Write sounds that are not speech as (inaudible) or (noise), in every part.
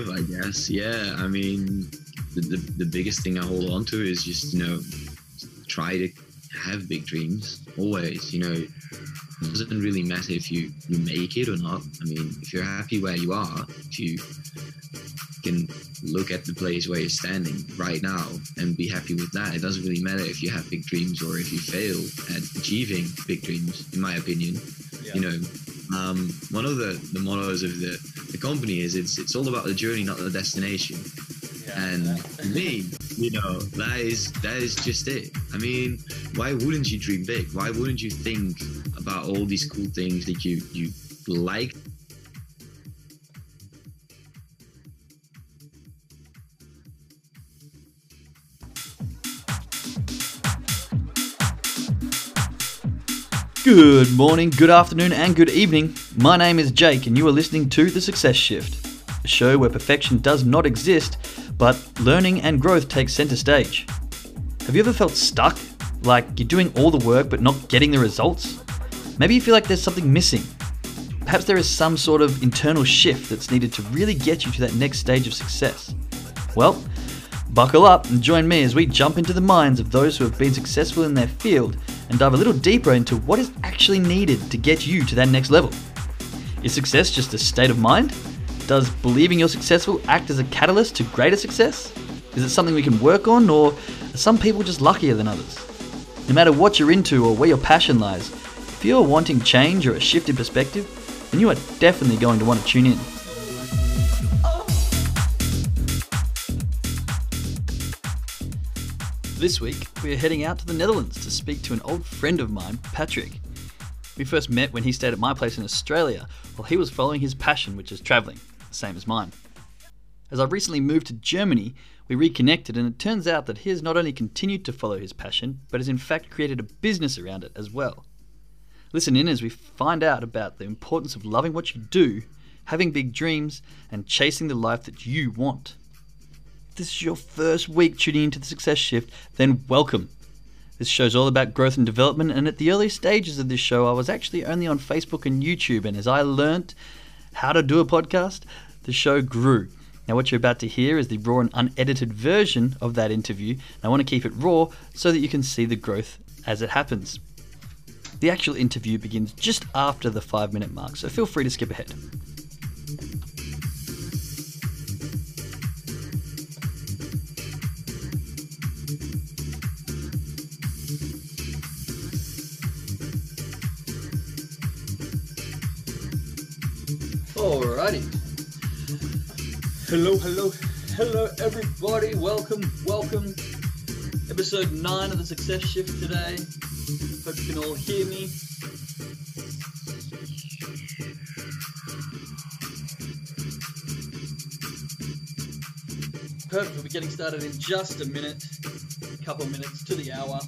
I guess. Yeah. I mean, the, the, the biggest thing I hold on to is just, you know, try to have big dreams always. You know, it doesn't really matter if you, you make it or not. I mean, if you're happy where you are, if you can look at the place where you're standing right now and be happy with that, it doesn't really matter if you have big dreams or if you fail at achieving big dreams, in my opinion. Yeah. You know, um, one of the, the mottos of the, the company is it's it's all about the journey, not the destination. Yeah, and for me, you know, that is that is just it. I mean, why wouldn't you dream big? Why wouldn't you think about all these cool things that you you like Good morning, good afternoon, and good evening. My name is Jake, and you are listening to The Success Shift, a show where perfection does not exist, but learning and growth take center stage. Have you ever felt stuck? Like you're doing all the work but not getting the results? Maybe you feel like there's something missing. Perhaps there is some sort of internal shift that's needed to really get you to that next stage of success. Well, buckle up and join me as we jump into the minds of those who have been successful in their field and dive a little deeper into what is actually needed to get you to that next level. Is success just a state of mind? Does believing you're successful act as a catalyst to greater success? Is it something we can work on, or are some people just luckier than others? No matter what you're into or where your passion lies, if you're wanting change or a shift in perspective, then you are definitely going to want to tune in. This week, we are heading out to the Netherlands to speak to an old friend of mine, Patrick. We first met when he stayed at my place in Australia while he was following his passion, which is travelling, the same as mine. As I recently moved to Germany, we reconnected, and it turns out that he has not only continued to follow his passion, but has in fact created a business around it as well. Listen in as we find out about the importance of loving what you do, having big dreams, and chasing the life that you want this is your first week tuning into the Success Shift, then welcome. This show's all about growth and development, and at the early stages of this show, I was actually only on Facebook and YouTube, and as I learnt how to do a podcast, the show grew. Now, what you're about to hear is the raw and unedited version of that interview. And I want to keep it raw so that you can see the growth as it happens. The actual interview begins just after the five minute mark, so feel free to skip ahead. Alrighty. Hello, hello, hello, everybody. Welcome, welcome. Episode 9 of the Success Shift today. Hope you can all hear me. Perfect. We'll be getting started in just a minute, a couple minutes to the hour.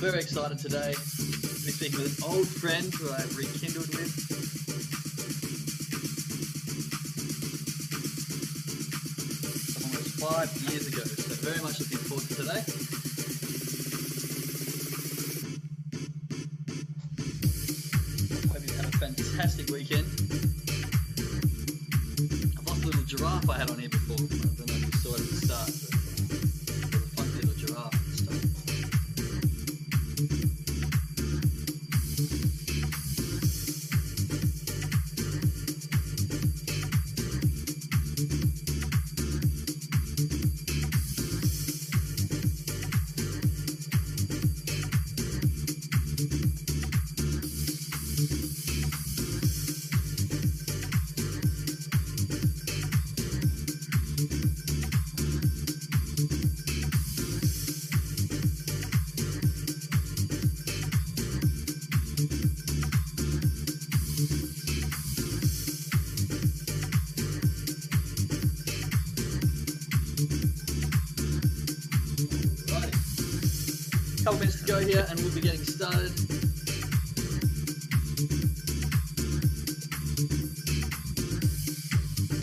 Very excited today. We're speaking with an old friend who I've rekindled with. Five years ago. So very much looking forward to today. Hope you've had a fantastic weekend. Couple minutes to go here and we'll be getting started.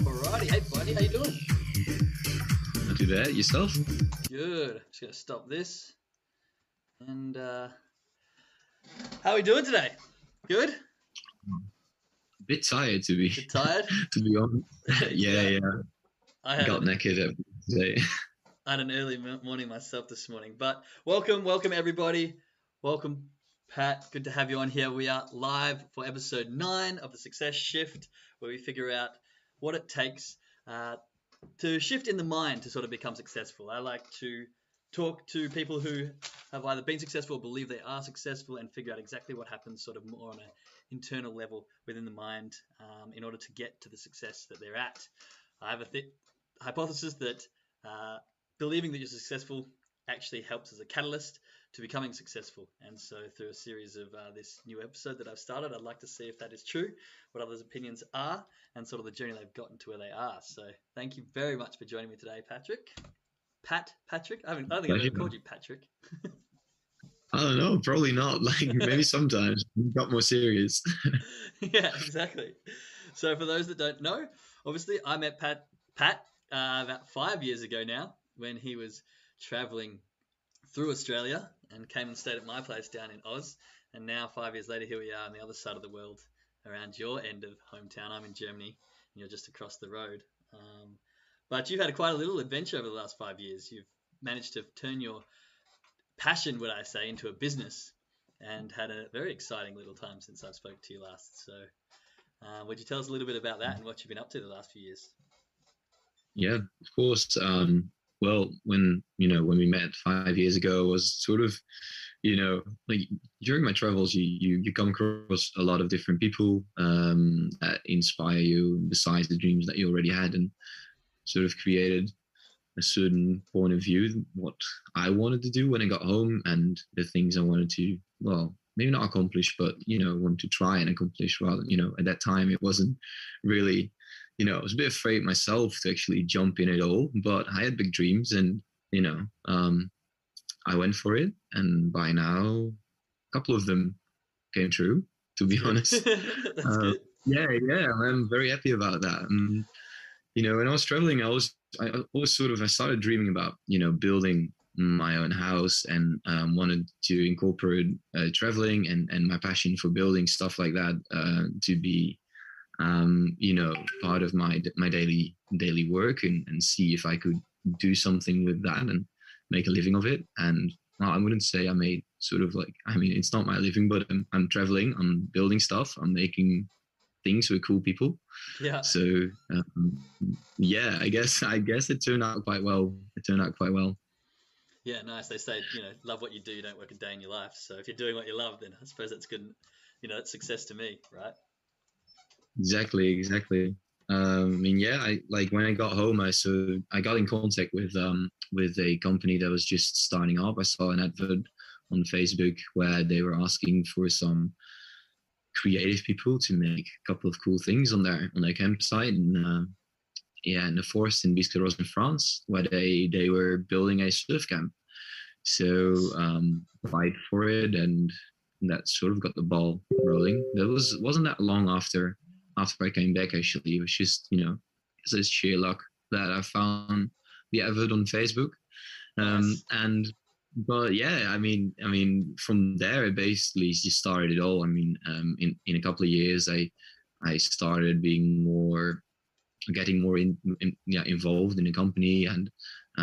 Alrighty, hey buddy, how you doing? Not too bad. Yourself? Good. Just gonna stop this. And uh how are we doing today? Good? a bit tired to be tired? (laughs) to be honest. (laughs) yeah, yeah. I had, Got naked every day. (laughs) Had an early morning myself this morning. But welcome, welcome everybody. Welcome, Pat. Good to have you on here. We are live for episode nine of the Success Shift, where we figure out what it takes uh, to shift in the mind to sort of become successful. I like to talk to people who have either been successful or believe they are successful and figure out exactly what happens sort of more on an internal level within the mind um, in order to get to the success that they're at. I have a th- hypothesis that uh, believing that you're successful actually helps as a catalyst to becoming successful. And so, through a series of uh, this new episode that I've started, I'd like to see if that is true, what others' opinions are, and sort of the journey they've gotten to where they are. So, thank you very much for joining me today, Patrick. Pat, Patrick. I, haven't, I don't think I've ever called you Patrick. I don't know, probably not. (laughs) Like maybe sometimes it got more serious. (laughs) yeah, exactly. So for those that don't know, obviously I met Pat Pat uh, about five years ago now when he was traveling through Australia and came and stayed at my place down in Oz. And now five years later, here we are on the other side of the world, around your end of hometown. I'm in Germany, and you're just across the road. Um, but you've had quite a little adventure over the last five years. You've managed to turn your passion, would I say, into a business, and had a very exciting little time since I spoke to you last. So, uh, would you tell us a little bit about that and what you've been up to the last few years? Yeah, of course. Um, well, when you know when we met five years ago, was sort of, you know, like during my travels, you you, you come across a lot of different people um, that inspire you besides the dreams that you already had, and sort of created a certain point of view what I wanted to do when I got home and the things I wanted to well maybe not accomplish but you know want to try and accomplish rather you know at that time it wasn't really you know I was a bit afraid myself to actually jump in at all but I had big dreams and you know um I went for it. And by now a couple of them came true to be honest. (laughs) Uh, yeah yeah I'm very happy about that. And you know when I was traveling I was I always sort of I started dreaming about you know building my own house and um, wanted to incorporate uh, traveling and and my passion for building stuff like that uh, to be um, you know part of my my daily daily work and, and see if I could do something with that and make a living of it and well, I wouldn't say I made sort of like I mean it's not my living but I'm, I'm traveling I'm building stuff I'm making things with cool people Yeah. so um, yeah i guess i guess it turned out quite well it turned out quite well Yeah, nice. They say, you know, love what you do, don't work a day in your life. So if you're doing what you love, then I suppose that's good. You know, that's success to me, right? Exactly exactly. Um, i mean yeah i like when i got home i so i got in contact with um with a company that was just starting up. I saw an advert on facebook where they were asking for some creative people to make a couple of cool things on their on their campsite. And uh, yeah in the forest in Biscarrosse in France where they they were building a surf camp. So um applied for it and that sort of got the ball rolling. That was wasn't that long after after I came back actually. It was just you know it's just sheer luck that I found the advert on Facebook. Um Nice. and but yeah i mean i mean from there it basically just started it all. I mean um in in a couple of years i i started being more getting more in, in yeah involved in the company and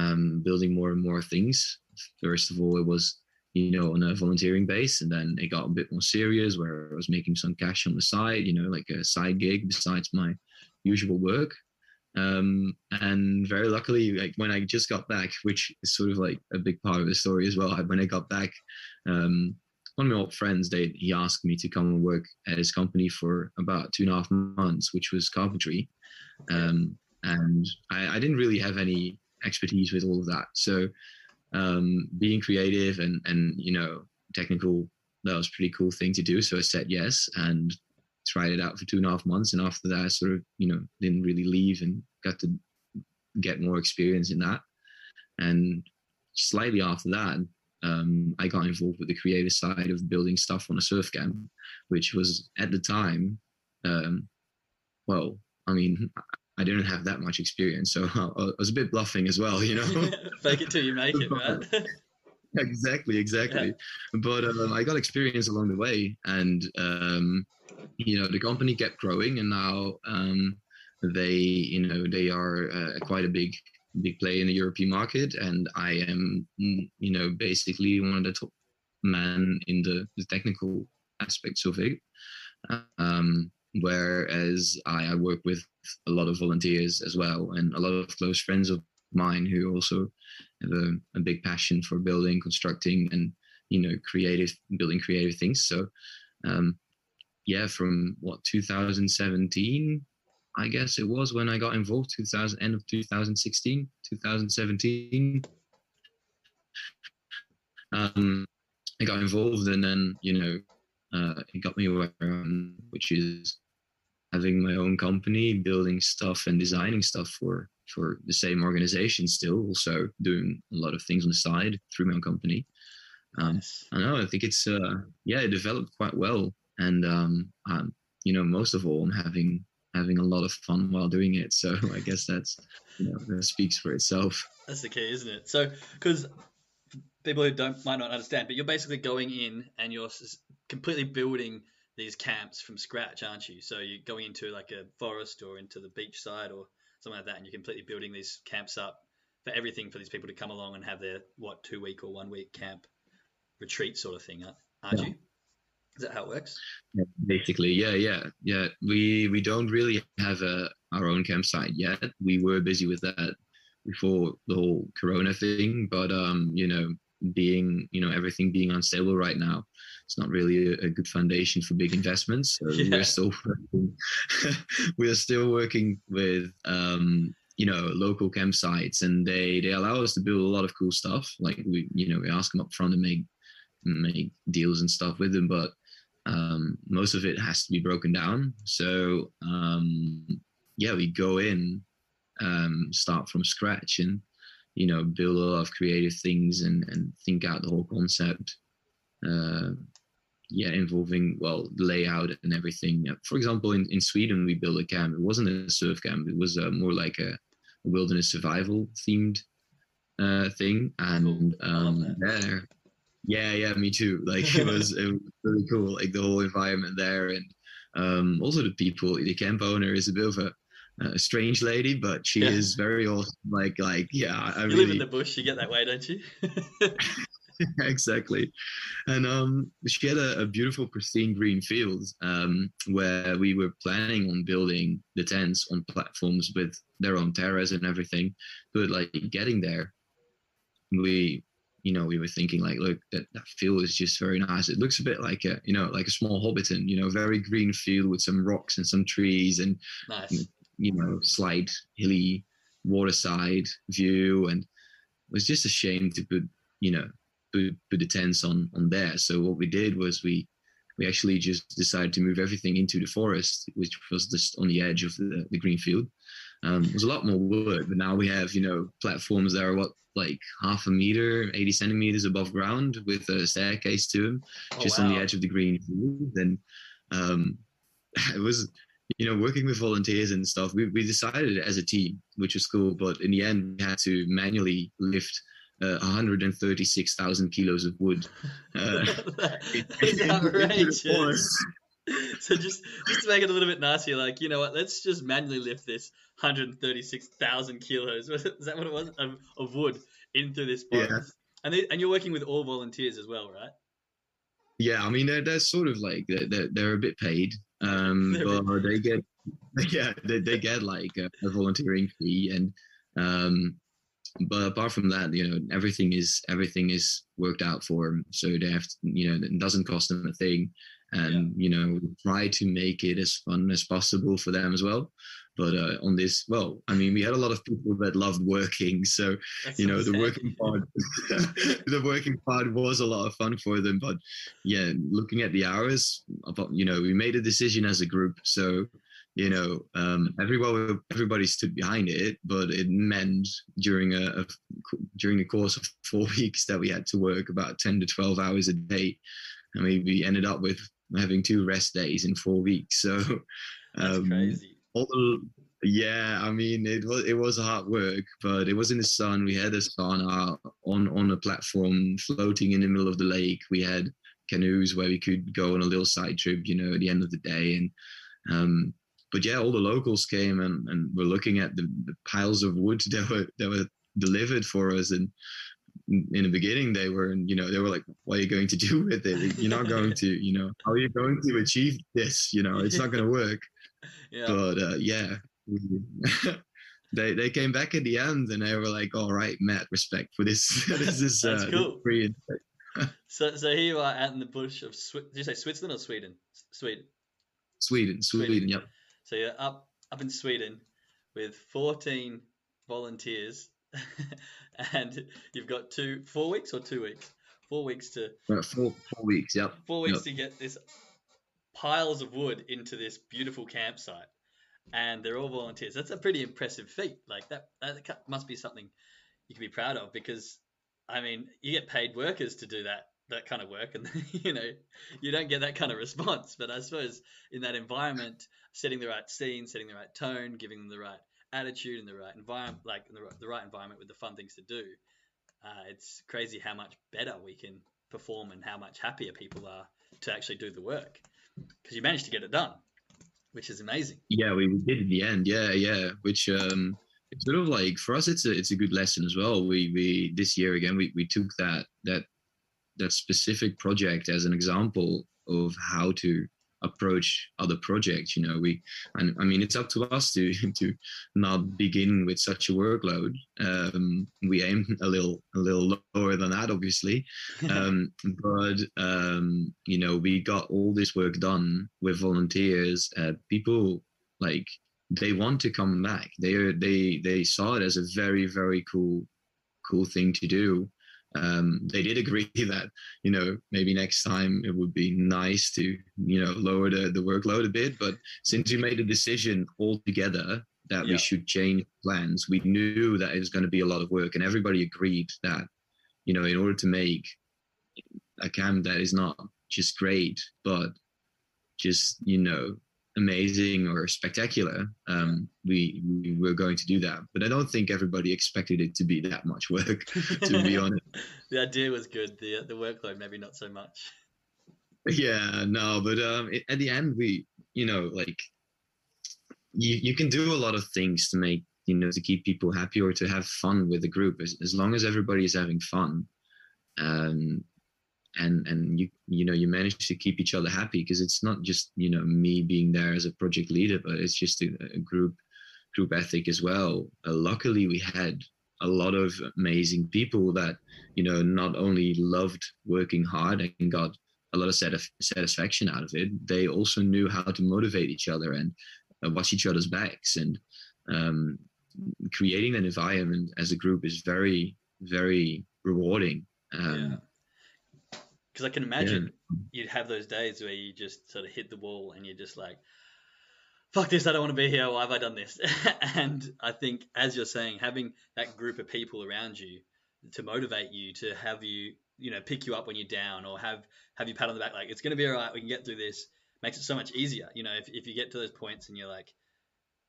um building more and more things. First of all it was you know on a volunteering base and then it got a bit more serious where i was making some cash on the side you know like a side gig besides my usual work um, and very luckily, like when I just got back, which is sort of like a big part of the story as well. When I got back, um, one of my old friends, they he asked me to come and work at his company for about two and a half months, which was carpentry, um, and I, I didn't really have any expertise with all of that. So um, being creative and and you know technical, that was pretty cool thing to do. So I said yes, and tried it out for two and a half months and after that I sort of you know didn't really leave and got to get more experience in that and slightly after that um, I got involved with the creative side of building stuff on a surf camp which was at the time um, well I mean I didn't have that much experience so (laughs) I was a bit bluffing as well you know (laughs) Fake it till you make it, right? (laughs) exactly exactly but um, i got experience along the way and um, you know the company kept growing, and now um, they you know they are uh, quite a big big player in the European market, and I am mm, you know basically one of the top men in the, the technical aspects of it. Um, whereas I, I work with a lot of volunteers as well, and a lot of close friends of mine who also have a, a big passion for building, constructing, and you know creative building creative things. So um, yeah, from what 2017, I guess it was when I got involved. 2000 end of 2016, 2017. Um, I got involved, and then you know, uh, it got me where I am, which is having my own company, building stuff and designing stuff for for the same organization. Still, also doing a lot of things on the side through my own company. Um, yes. I know. I think it's uh, yeah, it developed quite well and um, um, you know, most of all, I'm having having a lot of fun while doing it. So (laughs) I guess that's you know that speaks for itself. That's the key, isn't it? So because people who don't might not understand, but you're basically going in and you're completely building these camps from scratch, aren't you? So you're going into like a forest or into the beach side or something like that, and you're completely building these camps up for everything for these people to come along and have their what two week or one week camp retreat sort of thing, aren't yeah. you? Is that how it works? Yeah, basically, yeah, yeah, yeah. We we don't really have a our own campsite yet. We were busy with that before the whole Corona thing, but um, you know, being you know everything being unstable right now, it's not really a, a good foundation for big investments. So (laughs) yeah. we're still working, (laughs) we're still working with um, you know local campsites, and they they allow us to build a lot of cool stuff. Like we you know we ask them up front to make make deals and stuff with them, but um, most of it has to be broken down. So um, yeah, we go in, um, start from scratch, and you know build a lot of creative things and and think out the whole concept. Uh, yeah, involving well layout and everything. For example, in, in Sweden, we built a camp. It wasn't a surf camp. It was uh, more like a, a, wilderness survival themed uh, thing. And um, there, yeah, yeah, me too. (laughs) Like it was, it was really cool. Like the whole environment there, and um, also the people. The camp owner is a bit of a, a strange lady, but she yeah. is very awesome. Like, like yeah, I you really, live in the bush. You get that way, don't you? (laughs) exactly. And um, she had a, a, beautiful, pristine green field um, where we were planning on building the tents on platforms with their own terrace and everything. But like getting there, we you know, we were thinking like, look, that, that field is just very nice. It looks a bit like a, you know, like a small Hobbiton, you know, very green field with some rocks and some trees and, nice. You know, slight hilly waterside view. And it was just a shame to put, you know, put, put the tents on, on there. So what we did was we, we actually just decided to move everything into the forest, which was just on the edge of the, the green field. Um, it was a lot more wood, but now we have, you know, platforms that are what like half a meter, 80 centimeters above ground with a staircase to them, oh, just wow. on the edge of the green field. And um, (laughs) it was, you know, working with volunteers and stuff. We, we decided as a team, which was cool, but in the end, we had to manually lift uh, 136,000 kilos of wood. Uh, (laughs) (laughs) outrageous. (laughs) so just just to make it a little bit nicer, like you know what? Let's just manually lift this 136,000 kilos. Is that what it was of, of wood into this forest? Yeah. And they, and you're working with all volunteers as well, right? Yeah, I mean they're, they're sort of like they're, they're a bit paid, um, (laughs) but they get (laughs) yeah they, they get like a, a volunteering fee and um, but apart from that, you know, everything is everything is worked out for them. So they have, to, you know, it doesn't cost them a thing and yeah. you know try to make it as fun as possible for them as well but uh, on this well i mean we had a lot of people that loved working so That's you know the working part (laughs) the working part was a lot of fun for them but yeah looking at the hours you know we made a decision as a group so you know um, everybody everybody stood behind it but it meant during a, a during the course of (laughs) four weeks that we had to work about 10 to 12 hours a day and we, we ended up with having two rest days in four weeks. So that's um, crazy. The, yeah, I mean it was it was hard work, but it was in the sun. We had a sauna on on a platform floating in the middle of the lake. We had canoes where we could go on a little side trip, you know, at the end of the day. And um, but yeah, all the locals came and, and were looking at the, the piles of wood (laughs) that were that were delivered for us and in the beginning they were you know they were like what are you going to do with it you're not going (laughs) to you know how are you going to achieve this you know it's not going to work yeah. but uh, yeah (laughs) they they came back at the end and they were like all right matt respect for this (laughs) this (laughs) is That's uh, cool. Free so so here you are out in the bush of did you say switzerland or sweden sweden sweden sweden, sweden. yep so you're up up in sweden with 14 volunteers and you've got two, four weeks or two weeks, four weeks to uh, four, four weeks. Yep. Four weeks yep. to get this piles of wood into this beautiful campsite, and they're all volunteers. That's a pretty impressive feat. Like that, that must be something you can be proud of because, I mean, you get paid workers to do that that kind of work and (laughs) you know you don't get that kind of response but i suppose in that environment setting the right scene setting the right tone giving them the right attitude and the right environment, like the, the right environment with the fun things to do, uh, it's crazy how much better we can perform and how much happier people are to actually do the work because you managed to get it done, which is amazing. Yeah, we, did in the end. Yeah, yeah. Which um, it's sort of like for us, it's a it's a good lesson as well. We we this year again we, we took that that that specific project as an example of how to approach other projects you know we and i mean it's up to us to (laughs) to not begin with such a workload. Um, we aim a little a little lower than that obviously. (laughs) Um, but um, you know we got all this work done with volunteers uh, people like they want to come back. They are they they saw it as a very very cool cool thing to do um, they did agree (laughs) that you know maybe next time it would be nice to you know lower the, the workload a bit but since we made a decision all together that yeah. we should change plans we knew that it was going to be a lot of work and everybody agreed that you know in order to make a camp that is not just great but just you know amazing or spectacular, um, we, we were going to do that. But I don't think everybody expected it to be that much work. (laughs) to be honest, the idea was good. the The workload maybe not so much. Yeah, no, but um, it, at the end, we you know like you you can do a lot of things to make you know to keep people happy or to have fun with the group as, as long as everybody is having fun um, and and you you know you manage to keep each other happy because it's not just you know me being there as a project leader but it's just a, a group group ethic as well. Uh, luckily we had a lot of amazing people that you know not only loved working hard and got a lot of satisfaction out of it they also knew how to motivate each other and uh, watch each other's backs. And um, creating an environment as a group is very very rewarding. Um, yeah because I can imagine yeah. you'd have those days where you just sort of hit the wall and you're just like, fuck this, I don't want to be here. Why have I done this? (laughs) and I think, as you're saying, having that group of people around you to motivate you, to have you, you know, pick you up when you're down or have, have you pat on the back, like, it's going to be all right, we can get through this, makes it so much easier. You know, if, if you get to those points and you're like,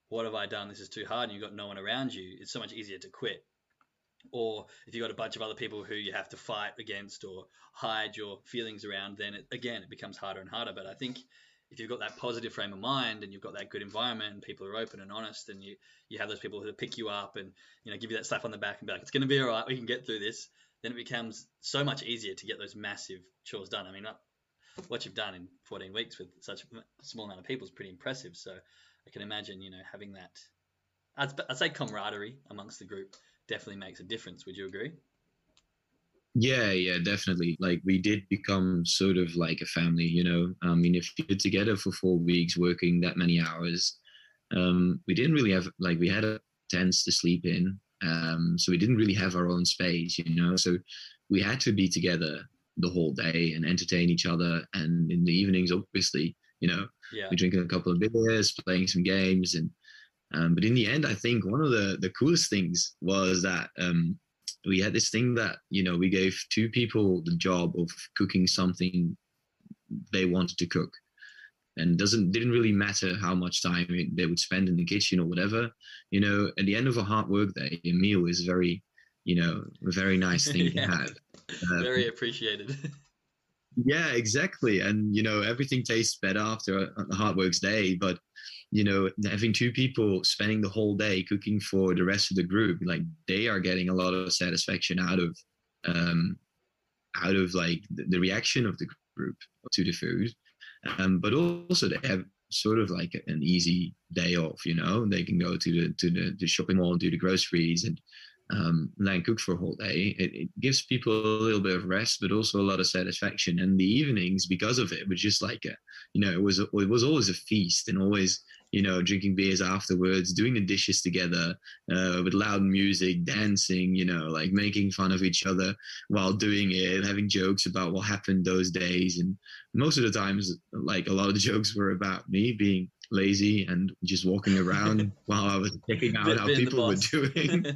what have I done? This is too hard. And you've got no one around you. It's so much easier to quit or if you've got a bunch of other people who you have to fight against or hide your feelings around, then it, again, it becomes harder and harder. But I think if you've got that positive frame of mind and you've got that good environment and people are open and honest and you, you have those people who pick you up and, you know, give you that slap on the back and be like, it's going to be all right. We can get through this. Then it becomes so much easier to get those massive chores done. I mean, what you've done in 14 weeks with such a small amount of people is pretty impressive. So I can imagine, you know, having that, I'd, I'd say camaraderie amongst the group definitely makes a difference. Would you agree? Yeah, yeah, definitely. Like we did become sort of like a family, you know. I mean, if you're together for four weeks working that many hours, um, we didn't really have like we had a tents to sleep in, um, so we didn't really have our own space, you know. So we had to be together the whole day and entertain each other. And in the evenings, obviously, you know, yeah. we drink a couple of beers, playing some games, and um, but in the end, I think one of the, the coolest things was that um, we had this thing that, you know, we gave two people the job of cooking something they wanted to cook. And doesn't didn't really matter how much time they would spend in the kitchen or whatever. You know, at the end of a hard work day, a meal is very, you know, a very nice thing (laughs) yeah. to have. Uh, very appreciated. (laughs) yeah, exactly. And you know, everything tastes better after a, a hard work's day. But you know, having two people spending the whole day cooking for the rest of the group, like they are getting a lot of satisfaction out of um, out of like the, the reaction of the group to the food. Um, but also they have sort of like an easy day off, you know. They can go to the to the, the shopping mall, do the groceries, and um, then cook for a whole day. It, it, gives people a little bit of rest, but also a lot of satisfaction. And the evenings, because of it, was just like a, you know, it was it was always a feast, and always you know drinking beers afterwards, doing the dishes together uh, with loud music, dancing, you know, like making fun of each other while doing it, having jokes about what happened those days. And most of the times, like a lot of the (laughs) jokes were about me being lazy and just walking around (laughs) while I was checking out how people were doing. (laughs)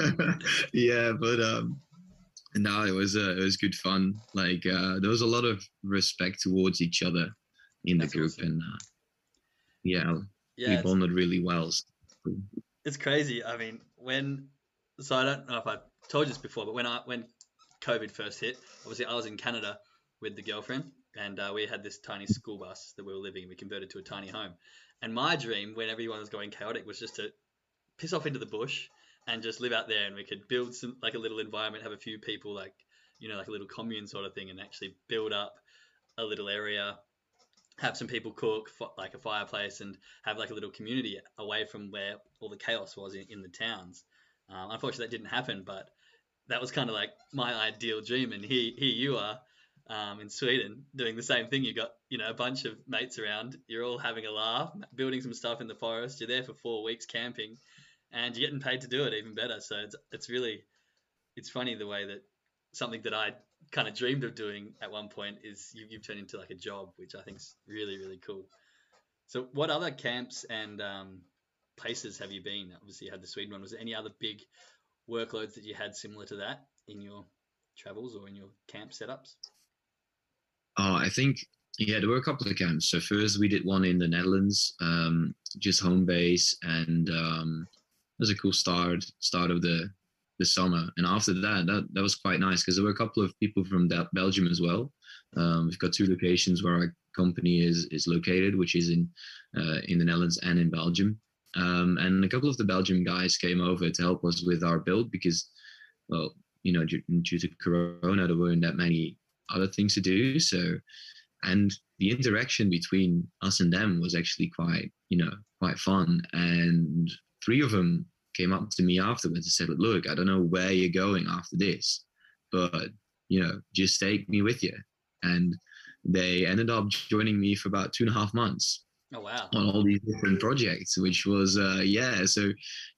(laughs) yeah, but um, no, it was uh, it was good fun. Like uh, there was a lot of respect towards each other in the group, awesome. and uh, yeah, yeah, we bonded really well. It's crazy. I mean, when so I don't know if I told you this before, but when I when COVID first hit, obviously I was in Canada with the girlfriend, and uh, we had this tiny school bus that we were living. We converted to a tiny home, and my dream, when everyone was going chaotic, was just to piss off into the bush and just live out there and we could build some like a little environment have a few people like you know like a little commune sort of thing and actually build up a little area have some people cook like a fireplace and have like a little community away from where all the chaos was in, in the towns um, unfortunately that didn't happen but that was kind of like my ideal dream and here, here you are um, in Sweden doing the same thing. You got you know a bunch of mates around. You're all having a laugh, building some stuff in the forest. You're there for four weeks camping, and you're getting paid to do it even better. So it's it's really it's funny the way that something that I kind of dreamed of doing at one point is you, you've turned into like a job, which I think is really really cool. So what other camps and um, places have you been? Obviously, you had the Sweden one. Was there any other big workloads that you had similar to that in your travels or in your camp setups? Oh, I think yeah, there were a couple of camps. So first we did one in the Netherlands, um, just home base, and um, was a cool start start of the the summer. And after that, that that was quite nice because there were a couple of people from Belgium as well. Um, we've got two locations where our company is is located, which is in uh, in the Netherlands and in Belgium. Um, and a couple of the Belgium guys came over to help us with our build because, well, you know, due, due to Corona, there weren't that many other things to do. So, and the interaction between us and them was actually quite, you know, quite fun. And three of them came up to me afterwards and said, "Look, I don't know where you're going after this, but you know, just take me with you." And they ended up joining me for about two and a half months. Oh wow! On all these different projects, which was uh, yeah. So,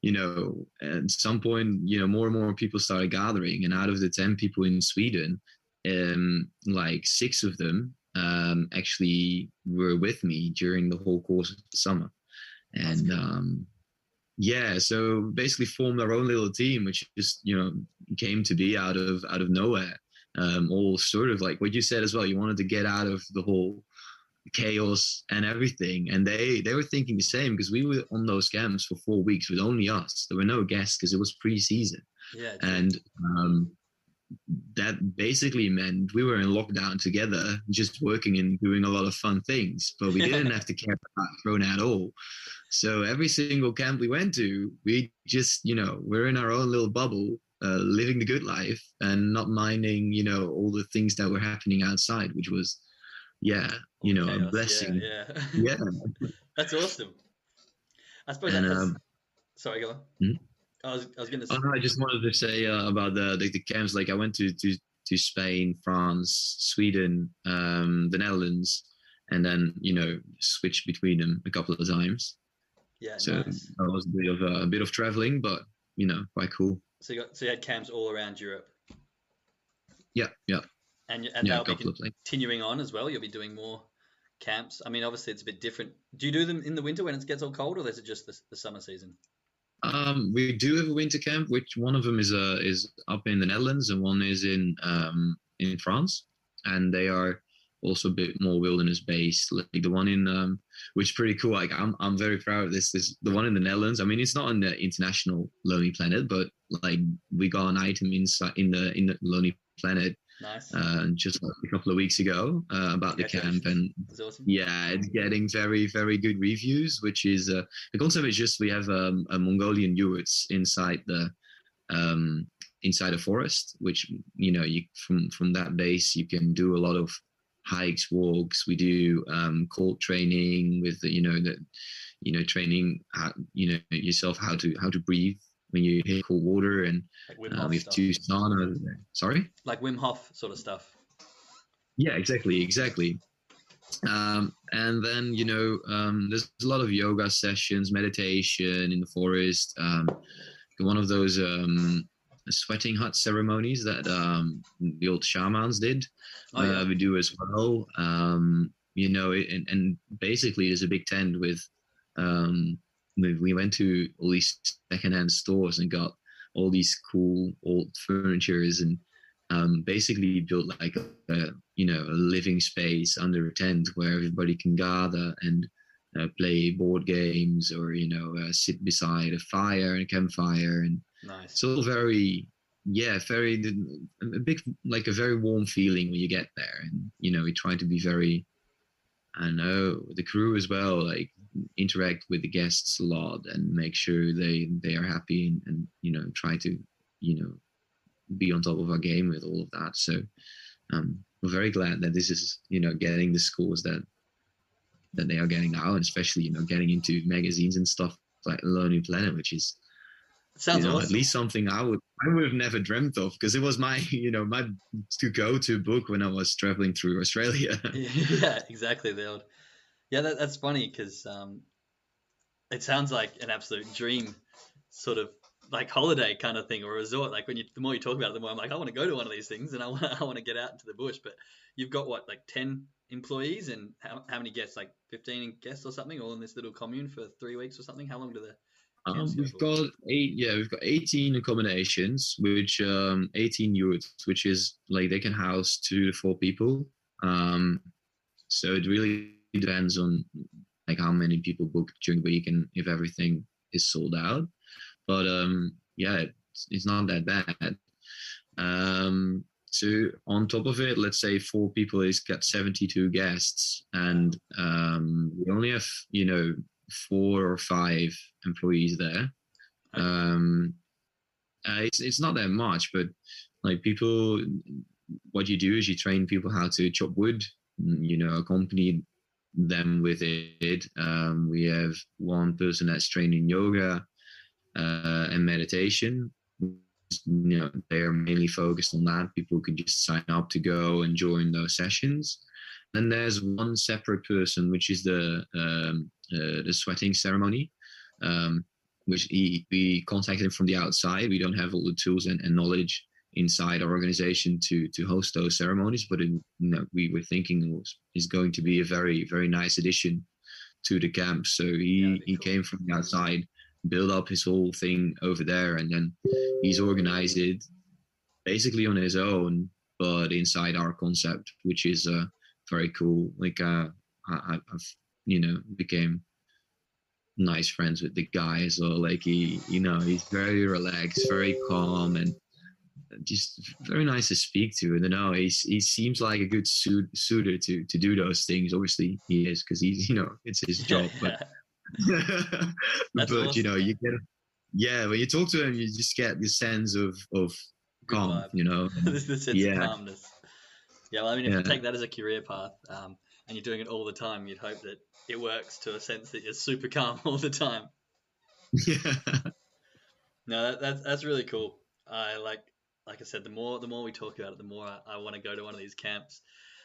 you know, at some point, you know, more and more people started gathering, and out of the ten people in Sweden, um, like six of them um, actually were with me during the whole course of the summer, and um, yeah, so basically formed our own little team, which just you know came to be out of out of nowhere. Um, all sort of like what you said as well. You wanted to get out of the whole chaos and everything, and they they were thinking the same because we were on those camps for four weeks with only us. There were no guests because it was pre-season. Yeah, and um, that basically meant we were in lockdown together, just working and doing a lot of fun things, but we didn't have to care about Corona at all. So every single camp we went to, we just, you know, we're in our own little bubble, uh, living the good life and not minding, you know, all the things that were happening outside, which was, yeah, you know, Chaos. a blessing. Yeah, yeah. yeah. (laughs) that's awesome. I suppose and, that's. Um, sorry, go on. Hmm? I was, I was going to. Say- oh, I just wanted to say uh, about the, the, the camps. Like I went to to to Spain, France, Sweden, um, the Netherlands, and then you know switched between them a couple of times. Yeah. So nice. that was a bit of uh, a bit of traveling, but you know quite cool. So you got so you had camps all around Europe. Yeah, yeah. And and yeah, they'll be continuing on as well. You'll be doing more camps. I mean, obviously it's a bit different. Do you do them in the winter when it gets all cold, or is it just the, the summer season? Um, we do have a winter camp, which one of them is uh, is up in the Netherlands and one is in um, in France, and they are also a bit more wilderness based. Like the one in um, which is pretty cool. Like I'm I'm very proud of this. This the one in the Netherlands. I mean, it's not on the international Lonely Planet, but like we got an item inside in the in the Lonely Planet Nice. uh, just like a couple of weeks ago uh, about the camp, and awesome. yeah, it's getting very very good reviews. Which is uh, the concept is just we have um, a Mongolian yurts inside the um, inside a forest, which you know you from from that base you can do a lot of hikes, walks. We do um, cold training with the, you know the you know training how, you know yourself how to how to breathe when you hit cold water and Like we have two saunas. Sorry. Like Wim Hof sort of stuff. Yeah, exactly, exactly. Um, and then you know, um, there's a lot of yoga sessions, meditation in the forest. Um, one of those um, sweating hut ceremonies that um, the old shamans did, Oh, yeah. uh, we do as well. Um, you know, and, and basically, there's a big tent with. Um, we, we went to all these secondhand stores and got all these cool old furnitures and um, basically built like a, a you know a living space under a tent where everybody can gather and uh, play board games or you know uh, sit beside a fire and a campfire and nice. it's all very yeah very a big like a very warm feeling when you get there and you know we try to be very i know the crew as well like interact with the guests a lot and make sure they they are happy and, and you know try to you know be on top of our game with all of that so um we're very glad that this is you know getting the scores that that they are getting now and especially you know getting into magazines and stuff like lonely planet which is Sounds you know, awesome. at least something I would I would have never dreamt of because it was my (laughs) you know my to go to book when I was traveling through Australia. (laughs) yeah, exactly. Yeah, that, that's funny because um, it sounds like an absolute dream, sort of like holiday kind of thing or a resort. Like when you, the more you talk about it, the more I'm like, I want to go to one of these things and I want, (laughs) I want to get out into the bush. But you've got what, like ten employees and how, how many guests? Like fifteen guests or something, all in this little commune for three weeks or something. How long do the Um, we've got eight yeah we've got 18 accommodations which um 18 units which is like they can house two to four people um so it really depends on like how many people book during the week and if everything is sold out. But um yeah it's, it's not that bad. Um so on top of it let's say four people is got 72 guests and um we only have you know four or five employees there. Um uh, it's, it's not that much but like people what you do is you train people how to chop wood you know accompany them with it. Um, we have one person that's trained in yoga uh, and meditation. You know they are mainly focused on that. People can just sign up to go and join those sessions. Then there's one separate person which is the um, uh, the sweating ceremony um, which he, we contacted him from the outside. We don't have all the tools and, and knowledge inside our organization to to host those ceremonies but in, you know, we were thinking it was, is going to be a very very nice addition to the camp. So he he cool. came from the outside built up his whole thing over there and then he's organized it basically on his own but inside our concept which is uh very cool. Like uh I, I- i've you know became nice friends with the guy as well. Like he you know he's very relaxed very calm and just very nice to speak to and you know he's, he seems like a good suit, suitor to to do those things obviously he is because he's you know it's his (laughs) job but (laughs) but you know you get yeah when you talk to him you just get this sense of of calm you know (laughs) this is sense Yeah. of calmness. Yeah, well, I mean, if you take that as a career path um, and you're doing it all the time, you'd hope that it works to a sense that you're super calm all the time. yeah No, that, that's that's really cool. I like, like I said, the more the more we talk about it, the more I, I want to go to one of these camps.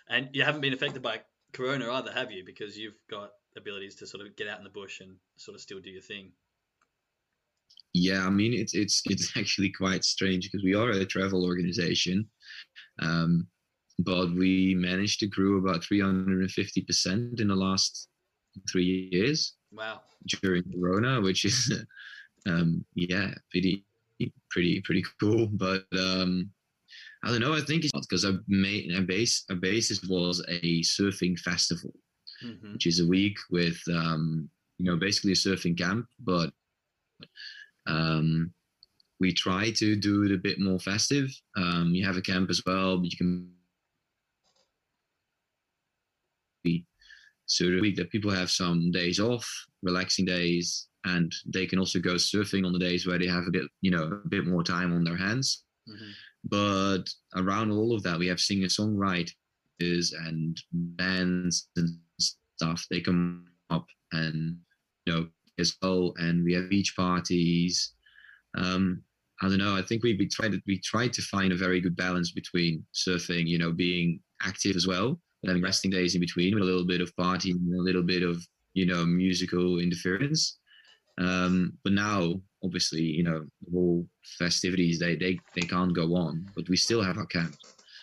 And you haven't been affected by Corona either, have you? Because you've got abilities to sort of get out in the bush and sort of still do your thing. yeah i mean it's it's it's (laughs) actually quite strange because we are a travel organization um but we managed to grow about 350% in the last three years Wow. during corona which is (laughs) um yeah pretty pretty pretty cool but um i don't know i think it's because i made a base a basis was a surfing festival hmm which is a week with um, you know basically a surfing camp, but um, we try to do it a bit more festive. Um, you have a camp as well, but you can be week that people have some days off, relaxing days, and they can also go surfing on the days where they have a bit, you know, a bit more time on their hands. Mm-hmm. But around all of that, we have singer songwriters and bands and stuff. They come up and you know as well, and we have beach parties. Um, I don't know. I think we, we tried to, we tried to find a very good balance between surfing, you know, being active as well, but having resting days in between with a little bit of partying, a little bit of you know musical interference. Um, but now, obviously, you know, the whole festivities they they they can't go on, but we still have our camp.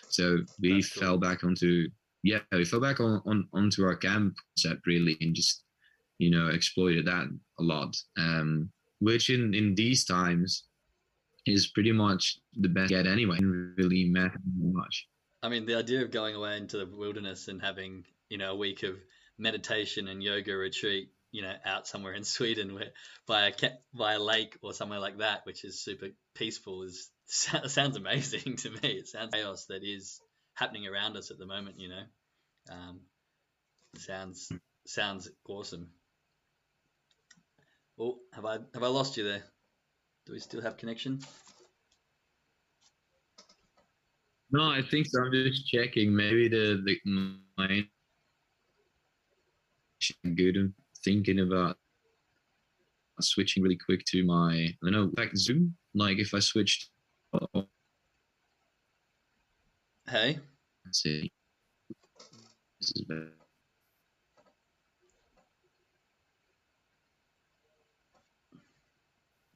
So we That's fell cool. back onto yeah, we fell back on, on onto our camp concept really, and just you know exploited that a lot. Um, which in in these times is pretty much the best yet anyway. really matter much. I mean, the idea of going away into the wilderness and having you know a week of meditation and yoga retreat, you know, out somewhere in (laughs) Sweden where, by a by a lake or somewhere like that, which is super peaceful, is (laughs) sounds amazing to me. It sounds chaos that is happening around us at the moment. You know, um, sounds sounds awesome. Oh, have I have I lost you there? Do we still have connection? No, I think so. I'm just checking. Maybe the the my good. Thinking about switching really quick to my I don't know back Zoom. Like if I switched. Hey. Let's see. This is better.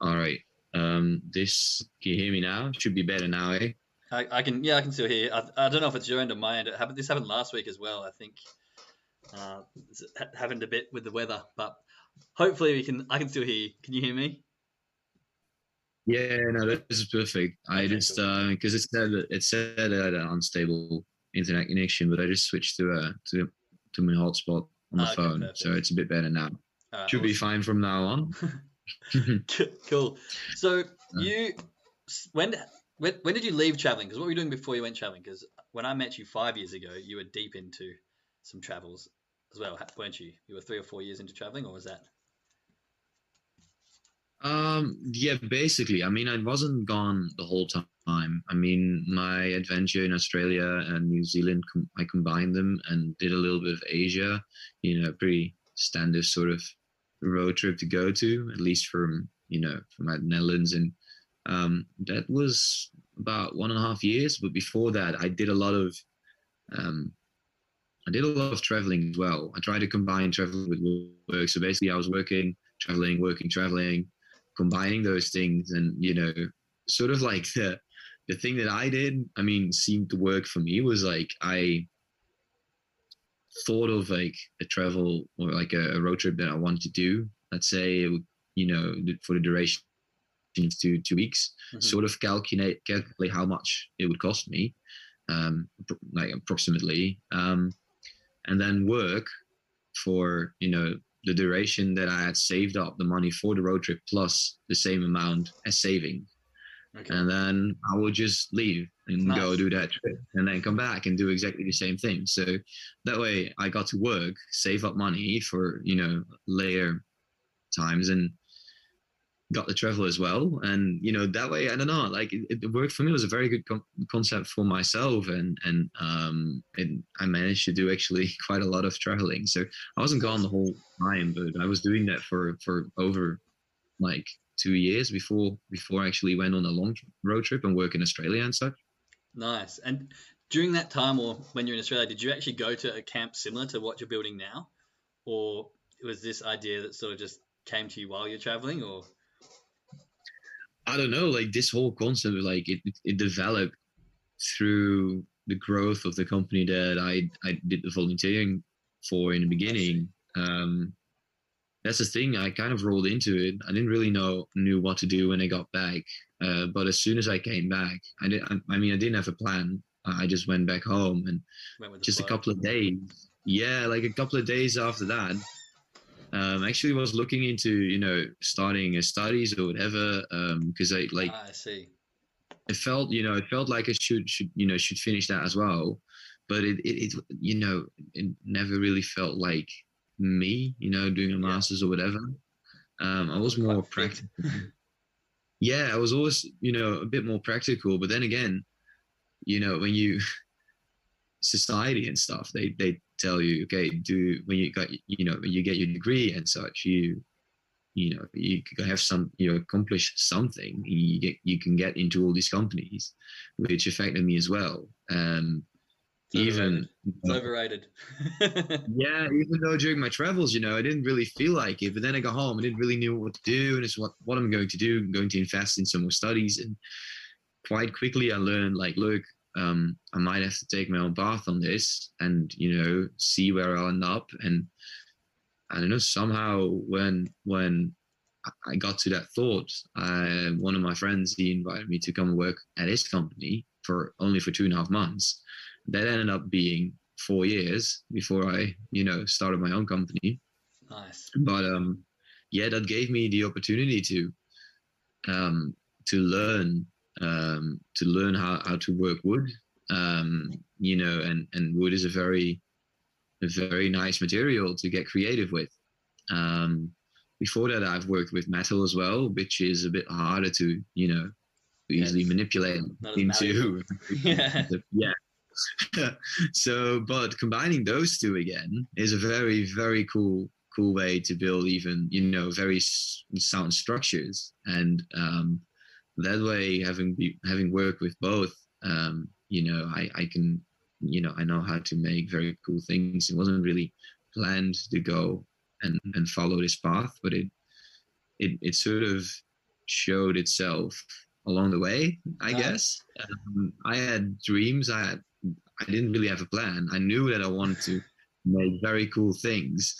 All right. Um, this can you hear me now? Should be better now, eh? I, I can, yeah, I can still hear. I, I don't know if it's your end or my end. It happened. This happened last week as well. I think uh, happened a bit with the weather, but hopefully we can. I can still hear you. Can you hear me? Yeah, no, this is perfect. I okay, just because uh, it said it said that an unstable internet connection, but I just switched to uh to to my hotspot on the ah, phone, so it's a bit better now. Right, Should awesome. be fine from now on. (laughs) (laughs) cool. So you when when when did you leave traveling? Because what were you doing before you went traveling? Because when I met you five years ago, you were deep into some travels as well, weren't you? You were three or four years into traveling, or was that? Um. Yeah. Basically, I mean, I wasn't gone the whole time. I mean, my adventure in Australia and New Zealand, I combined them and did a little bit of Asia. You know, pretty standard sort of road trip to go to, at least from you know from the Netherlands, and um, that was about one and a half years. But before that, I did a lot of um, I did a lot of traveling as well. I tried to combine traveling with work. So basically, I was working, traveling, working, traveling, combining those things, and you know, sort of like the the thing that I did. I mean, seemed to work for me was like I thought of like a travel or like a, a road trip that I wanted to do, let's say it would, you know, for the duration of two two weeks, mm-hmm. sort of calculate calculate how much it would cost me, um, like approximately, um, and then work for you know the duration that I had saved up the money for the road trip plus the same amount as saving. Okay. And then I will just leave and nice. go do that trip and then come back and do exactly the same thing. So that way I got to work, save up money for, you know, later times and got the travel as well. And, you know, that way, I don't know, like it, it worked for me. It was a very good concept for myself. And, and, um, and I managed to do actually (laughs) quite a lot of traveling. So I wasn't gone the whole time, but I was doing that for, for over like two years before, before I actually went on a long road trip and work in Australia and such. Nice. And during that time, or when you're in Australia, did you actually go to a camp similar to what you're building now, or was this idea that sort of just came to you while you're traveling, or? I don't know. Like this whole concept, like it, it developed through the growth of the company that I I did the volunteering for in the beginning. Um, that's the thing. I kind of rolled into it. I didn't really know knew what to do when I got back. Uh, but as soon as I came back, I did. I, I mean, I didn't have a plan. I just went back home and just a couple of days. Yeah, like a couple of days after that, um, actually was looking into you know starting a studies or whatever because I like Ah, I see. it felt you know it felt like I should should you know should finish that as well, but it it, it you know it never really felt like me you know doing a Yeah. masters or whatever. Um, I was more practical. (laughs) yeah, I was always you know a bit more practical, but then again, you know when you (laughs) society and stuff they they tell you okay do when you got you know when you get your degree and such you you know you have some you accomplish something. You get you can get into all these companies which affected me as well. Um even overrated. (laughs) yeah even though during my travels you know i didn't really feel like it but then i got home i didn't really know what to do and it's what what i'm going to do? I'm going to invest in some more studies and quite quickly i learned like look um i might have to take my own path on this and you know see where i'll end up and i don't know somehow when when I- i got to that thought uh, one of my friends he invited me to come work at his company for only for two and a half months that ended up being four years before I, you know, started my own company. nice. But um, yeah, that gave me the opportunity to um, to learn um, to learn how, how to work wood. Um, you know, and and wood is a very a very nice material to get creative with. Um, before that, I've worked with metal as well, which is a bit harder to you know easily Yes. manipulate into. (laughs) Yeah. yeah. (laughs) so, but combining those two again is a very, very cool, cool way to build even, you know, very sound structures. And um, that way, having be, having worked with both, um, you know, I, I can, you know, I know how to make very cool things. It wasn't really planned to go and, and follow this path, but it, it, it sort of showed itself along the way, I guess. Um, I had dreams. I had, I didn't really have a plan. I knew that I wanted to make very cool things.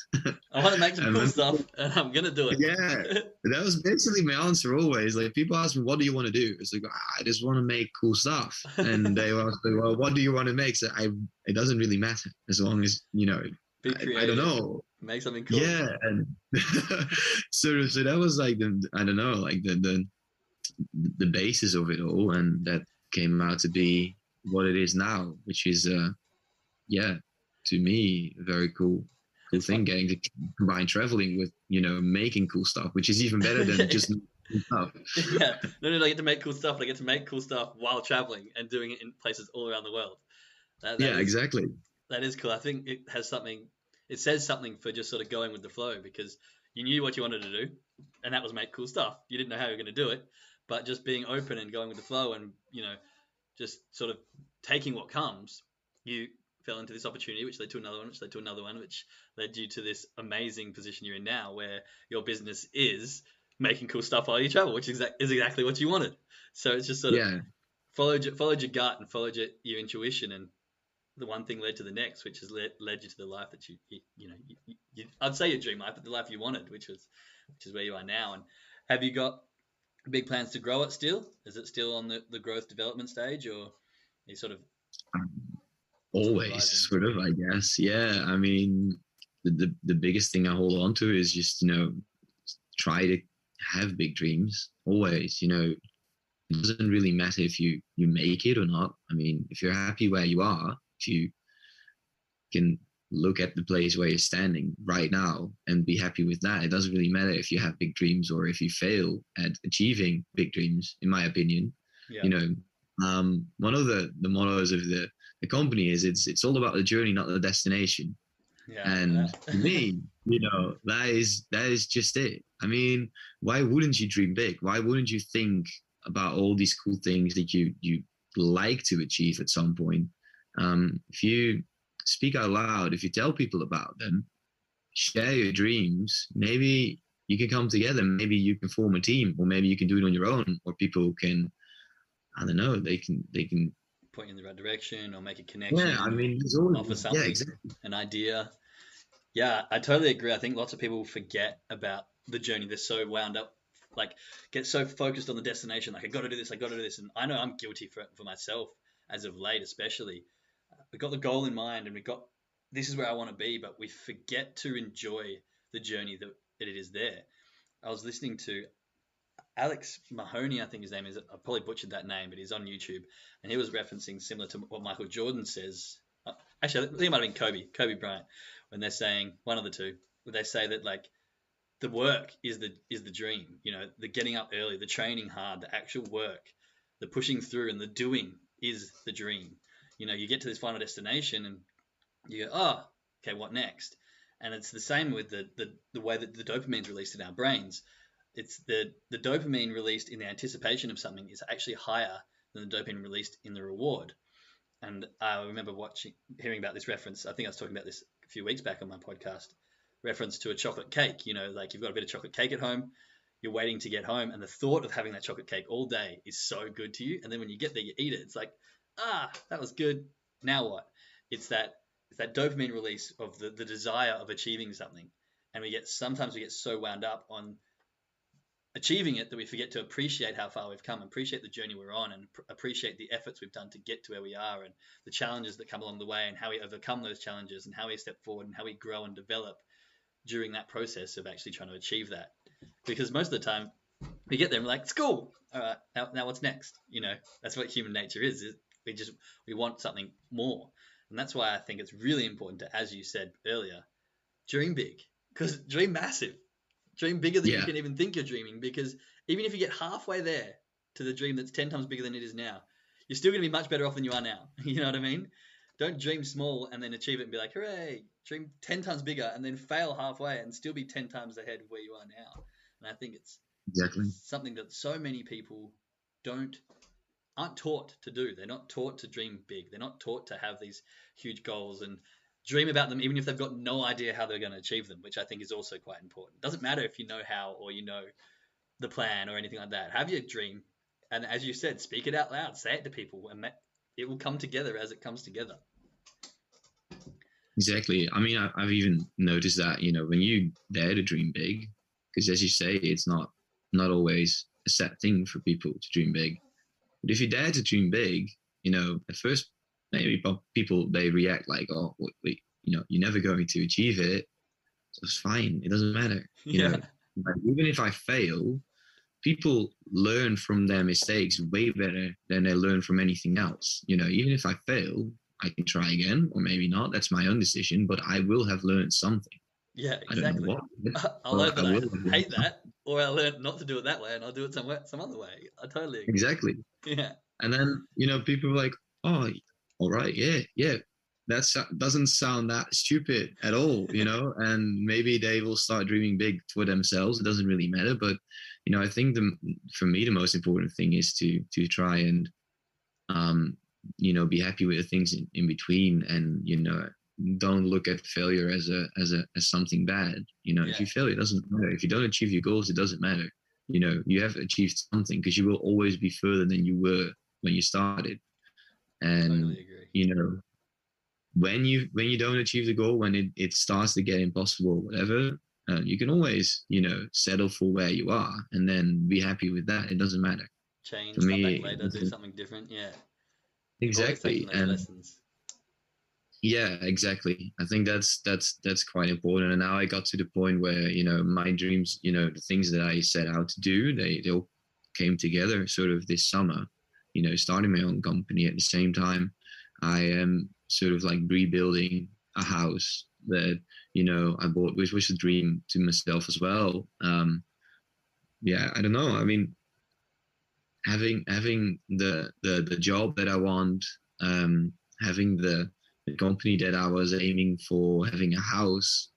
I want to make some cool then- stuff, and I'm gonna do it. Yeah. (laughs) that was basically my answer always. Like people ask me, "What do you want to do?" It's like "Ah, I just want to make cool stuff, and they (laughs) were like, "Well, what do you want to make?" So I, it doesn't really matter as long as you know. I, I don't know. Make something cool. Yeah, and (laughs) so so that was like the I don't know like the the the basis of it all, and that came out to be what it is now, which is uh yeah to me very cool cool thing getting to combine traveling with you know making cool stuff, which is even better than just (laughs) stuff. yeah. Only do I get to make cool stuff, I get to make cool stuff while traveling and doing it in places all around the world. That, that Yeah, is- exactly. That is cool. I think it has something. It says something for just sort of going with the flow because you knew what you wanted to do, and that was make cool stuff. You didn't know how you were going to do it, but just being open and going with the flow, and you know, just sort of taking what comes. You fell into this opportunity, which led to another one, which led to another one, which led you to this amazing position you're in now, where your business is making cool stuff while you travel, which is, exact, is exactly what you wanted. So it's just sort of Yeah, followed your, followed your gut and followed your, your intuition and the one thing led to the next which has led, led you to the life that you you, you know you, you, I'd say your dream life but the life you wanted which was which is where you are now. And have you got big plans to grow it still? Is it still on the, the growth development stage or are you sort of um, always sort of. I guess. Yeah, I mean, the, the the biggest thing I hold on to is just you know try to have big dreams always. You know, it doesn't really matter if you you make it or not. I mean, if you're happy where you are, if you can look at the place where you're standing right now and be happy with that. It doesn't really matter if you have big dreams or if you fail at achieving big dreams, in my opinion. yeah You know, um, one of the, the mottos of the, the company is it's it's all about the journey, not the destination. yeah And (laughs) for me, you know, that is that is just it. I mean, why wouldn't you dream big? Why wouldn't you think about all these cool things that you you like to achieve at some point? Um, if you speak out loud, if you tell people about them, share your dreams, maybe you can come together. Maybe you can form a team, or maybe you can do it on your own, or people can, I don't know, they can they can. Point you in the right direction or make a connection Yeah, I mean, there's offer something. yeah, exactly. an idea. Yeah, I totally agree. I think lots of people forget about the journey. They're so wound up, like get so focused on the destination. Like I got to do this, I got to do this, and I know I'm guilty for for myself as of late, especially. We got the goal in mind, and we got this is where I want to be, but we forget to enjoy the journey that it is there. I was listening to Alex Mahoney, I think his name is. I probably butchered that name, but he's on YouTube, and he was referencing similar to what Michael Jordan says. Uh, actually, I think it might have been Kobe, Kobe Bryant, when they're saying one of the two. They say that like the work is the is the dream. You know, the getting up early, the training hard, the actual work, the pushing through, and the doing is the dream. You know, you get to this final destination, and you go, oh, okay, what next? And it's the same with the the, the way that the dopamine is released in our brains it's the the dopamine released in the anticipation of something is actually higher than the dopamine released in the reward. And I remember watching, hearing about this reference. I think I was talking about this a few weeks back on my podcast. Reference to a chocolate cake. You know, like you've got a bit of chocolate cake at home, you're waiting to get home, and the thought of having that chocolate cake all day is so good to you. And then when you get there, you eat it. It's like, ah, that was good. Now what? It's that it's that dopamine release of the, the desire of achieving something. And we get sometimes we get so wound up on achieving it that we forget to appreciate how far we've come, appreciate the journey we're on, and pr- appreciate the efforts we've done to get to where we are, and the challenges that come along the way, and how we overcome those challenges, and how we step forward, and how we grow and develop during that process of actually trying to achieve that. Because most of the time, we get there and like, "School, all right, now, now what's next?" You know, that's what human nature is. is we just we want something more, and that's why I think it's really important to, as you said earlier, dream big, because dream massive Dream bigger than yeah. you can even think you're dreaming because even if you get halfway there to the dream that's 10 times bigger than it is now, you're still going to be much better off than you are now. (laughs) you know what I mean? Don't dream small and then achieve it and be like, hooray, dream 10 times bigger and then fail halfway and still be 10 times ahead of where you are now. And I think it's exactly something that so many people don't aren't taught to do. They're not taught to dream big. They're not taught to have these huge goals and dream about them even if they've got no idea how they're going to achieve them, which I think is also quite important. Doesn't matter if you know how or you know the plan or anything like that. Have your dream, and as you said, speak it out loud, say it to people, and it will come together as it comes together. Exactly. I mean, I've even noticed that you know when you dare to dream big, because as you say, it's not not always a set thing for people to dream big. But if you dare to dream big, you know, at first maybe people they react like, oh, wait, you know, you're never going to achieve it. So it's fine. It doesn't matter. You yeah. know, like, even if I fail, people learn from their mistakes way better than they learn from anything else. You know, even if I fail, I can try again, or maybe not. That's my own decision, but I will have learned something. Yeah, exactly. (laughs) I I'll learn that I, I hate that, or I learn not to do it that way, and I'll do it some some other way. I totally agree. Exactly. (laughs) Yeah. And then you know, people are like, "Oh, all right, yeah, yeah, that doesn't sound that stupid at all, you (laughs) know. and maybe they will start dreaming big for themselves. It doesn't really matter, but you know, I think the for me the most important thing is to to try and um, you know be happy with the things in, in between, and you know don't look at failure as a as a as something bad. You know, yeah. if you fail, it doesn't matter. If you don't achieve your goals, it doesn't matter. You know, you have achieved something because you will always be further than you were when you started and totally you know when you when you don't achieve the goal when it, it starts to get impossible or whatever uh, you can always you know settle for where you are and then be happy with that. It doesn't matter. Change for me later do something different. Yeah. Exactly and lessons. yeah exactly. I think that's that's that's quite important. And now i got to the point where you know my dreams you know the things that i set out to do they they all came together sort of this summer you know, starting my own company at the same time. I am sort of like rebuilding a house that you know I bought, which was a dream to myself as well. Um, yeah, I don't know. I mean, having having the the the job that I want, um, having the the company that I was aiming for, having a house,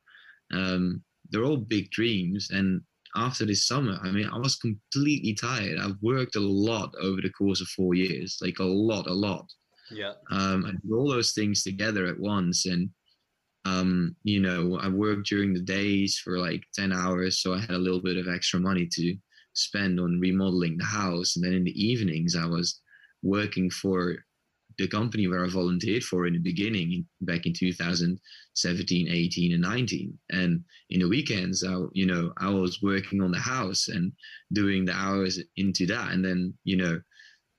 um, they're all big dreams, and after this summer, I mean, I was completely tired. I've worked a lot over the course of four years, like a lot, a lot. Yeah. Um, I did all those things together at once, and um, you know, I worked during the days for like ten hours, so I had a little bit of extra money to spend on remodeling the house, and then in the evenings, I was working for the company where I volunteered for in the beginning, back in 2017, 18, and 19. And in the weekends, I, you know, I was working on the house and doing the hours into that. And then, you know,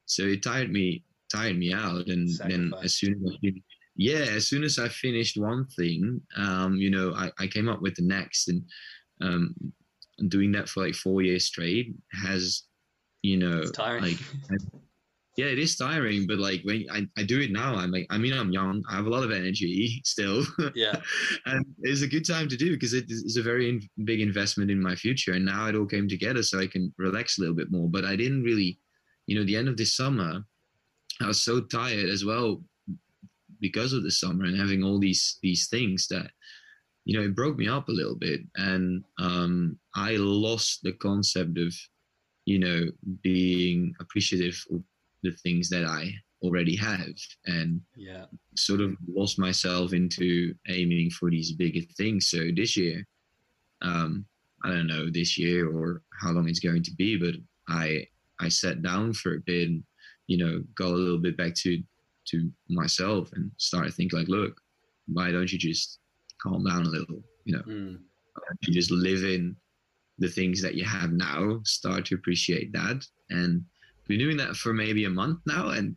so it tired me, tired me out. And Sacrifice. then as soon as I yeah, as soon as I finished one thing, um, you know, I, I came up with the next, and um, doing that for like four years straight has, you know, like (laughs) yeah, it is tiring, but like when I, I do it now, I'm like, I mean, I'm young, I have a lot of energy still. Yeah. (laughs) and it's a good time to do because it is a very in, big investment in my future. And now it all came together so I can relax a little bit more. But I didn't really, you know, the end of this summer, I was so tired as well because of the summer and having all these these things that you know it broke me up a little bit and um i lost the concept of you know being appreciative of the things that I already have and yeah. sort of lost myself into aiming for these bigger things. So this year um i don't know this year or how long it's going to be but i i sat down for a bit and you know got a little bit back to to myself and started thinking like look why don't you just calm down a little you know? Mm. you just live in the things that you have now start to appreciate that and been doing that for maybe a month now, and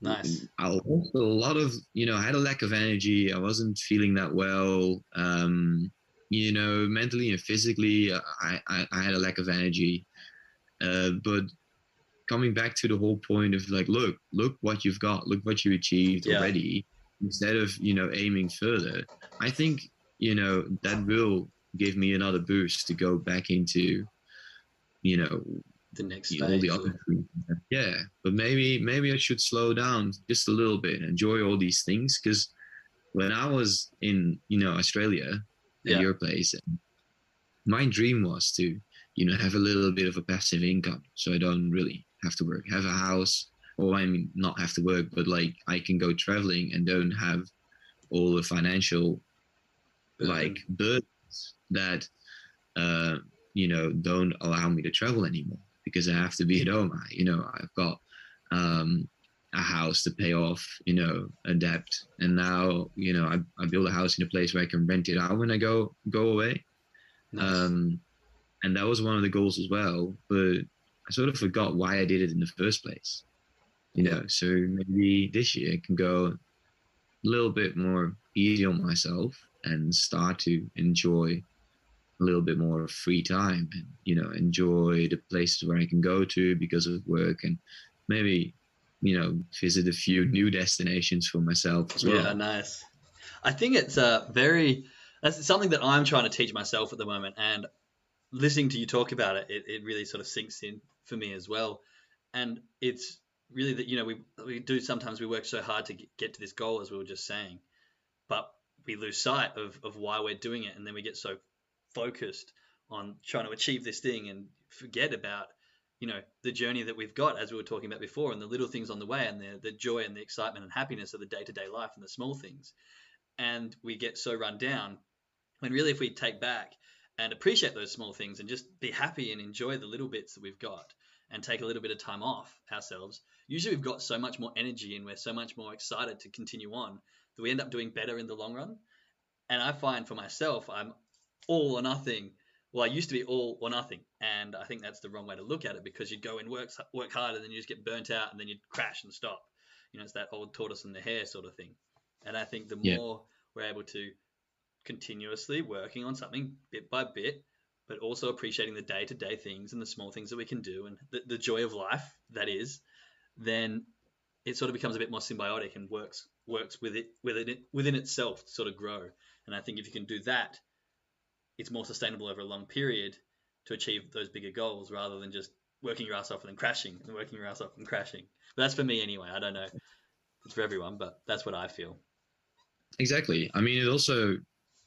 nice. I lost a lot of, you know, I had a lack of energy. I wasn't feeling that well. Um, you know, mentally and physically, I, I, I had a lack of energy. Uh, but coming back to the whole point of like, look, look what you've got, look what you achieved yeah. already, instead of you know aiming further. I think you know that will give me another boost to go back into, you know, the next all the other yeah but maybe maybe i should slow down just a little bit enjoy all these things because when i was in you know australia at yeah. your place my dream was to you know have a little bit of a passive income so i don't really have to work. Have a house or i mean not have to work but like i can go traveling and don't have all the financial like burdens that uh you know don't allow me to travel anymore because I have to be at home. I, you know, I've got um, a house to pay off, you know, a debt, and now you know I, I build a house in a place where I can rent it out when I go go away. Nice. Um, and that was one of the goals as well, but I sort of forgot why I did it in the first place. You know, so maybe this year I can go a little bit more easy on myself and start to enjoy a little bit more free time and you know enjoy the places where I can go to because of work and maybe you know visit a few new destinations for myself as well. Yeah, nice. I think it's a very that's something that I'm trying to teach myself at the moment and listening to you talk about it, it, it really sort of sinks in for me as well. And it's really that you know we we do sometimes we work so hard to get to this goal as we were just saying, but we lose sight of, of why we're doing it and then we get so focused on trying to achieve this thing and forget about you know the journey that we've got as we were talking about before and the little things on the way and the, the joy and the excitement and happiness of the day-to-day life and the small things. And we get so run down when really if we take back and appreciate those small things and just be happy and enjoy the little bits that we've got and take a little bit of time off ourselves usually we've got so much more energy and we're so much more excited to continue on that we end up doing better in the long run. And i find for myself i'm all or nothing. Well, I used to be all or nothing, and I think that's the wrong way to look at it because you'd go and work work hard, and then you just get burnt out, and then you'd crash and stop. You know, it's that old tortoise and the hare sort of thing. And I think the yeah. more we're able to continuously working on something bit by bit, but also appreciating the day to day things and the small things that we can do and the, the joy of life that is, then it sort of becomes a bit more symbiotic and works works with it within it within itself to sort of grow. And I think if you can do that, it's more sustainable over a long period to achieve those bigger goals rather than just working your ass off and then crashing and working your ass off and crashing. But that's for me anyway. I don't know. It's for everyone, but that's what I feel. Exactly. I mean, it also,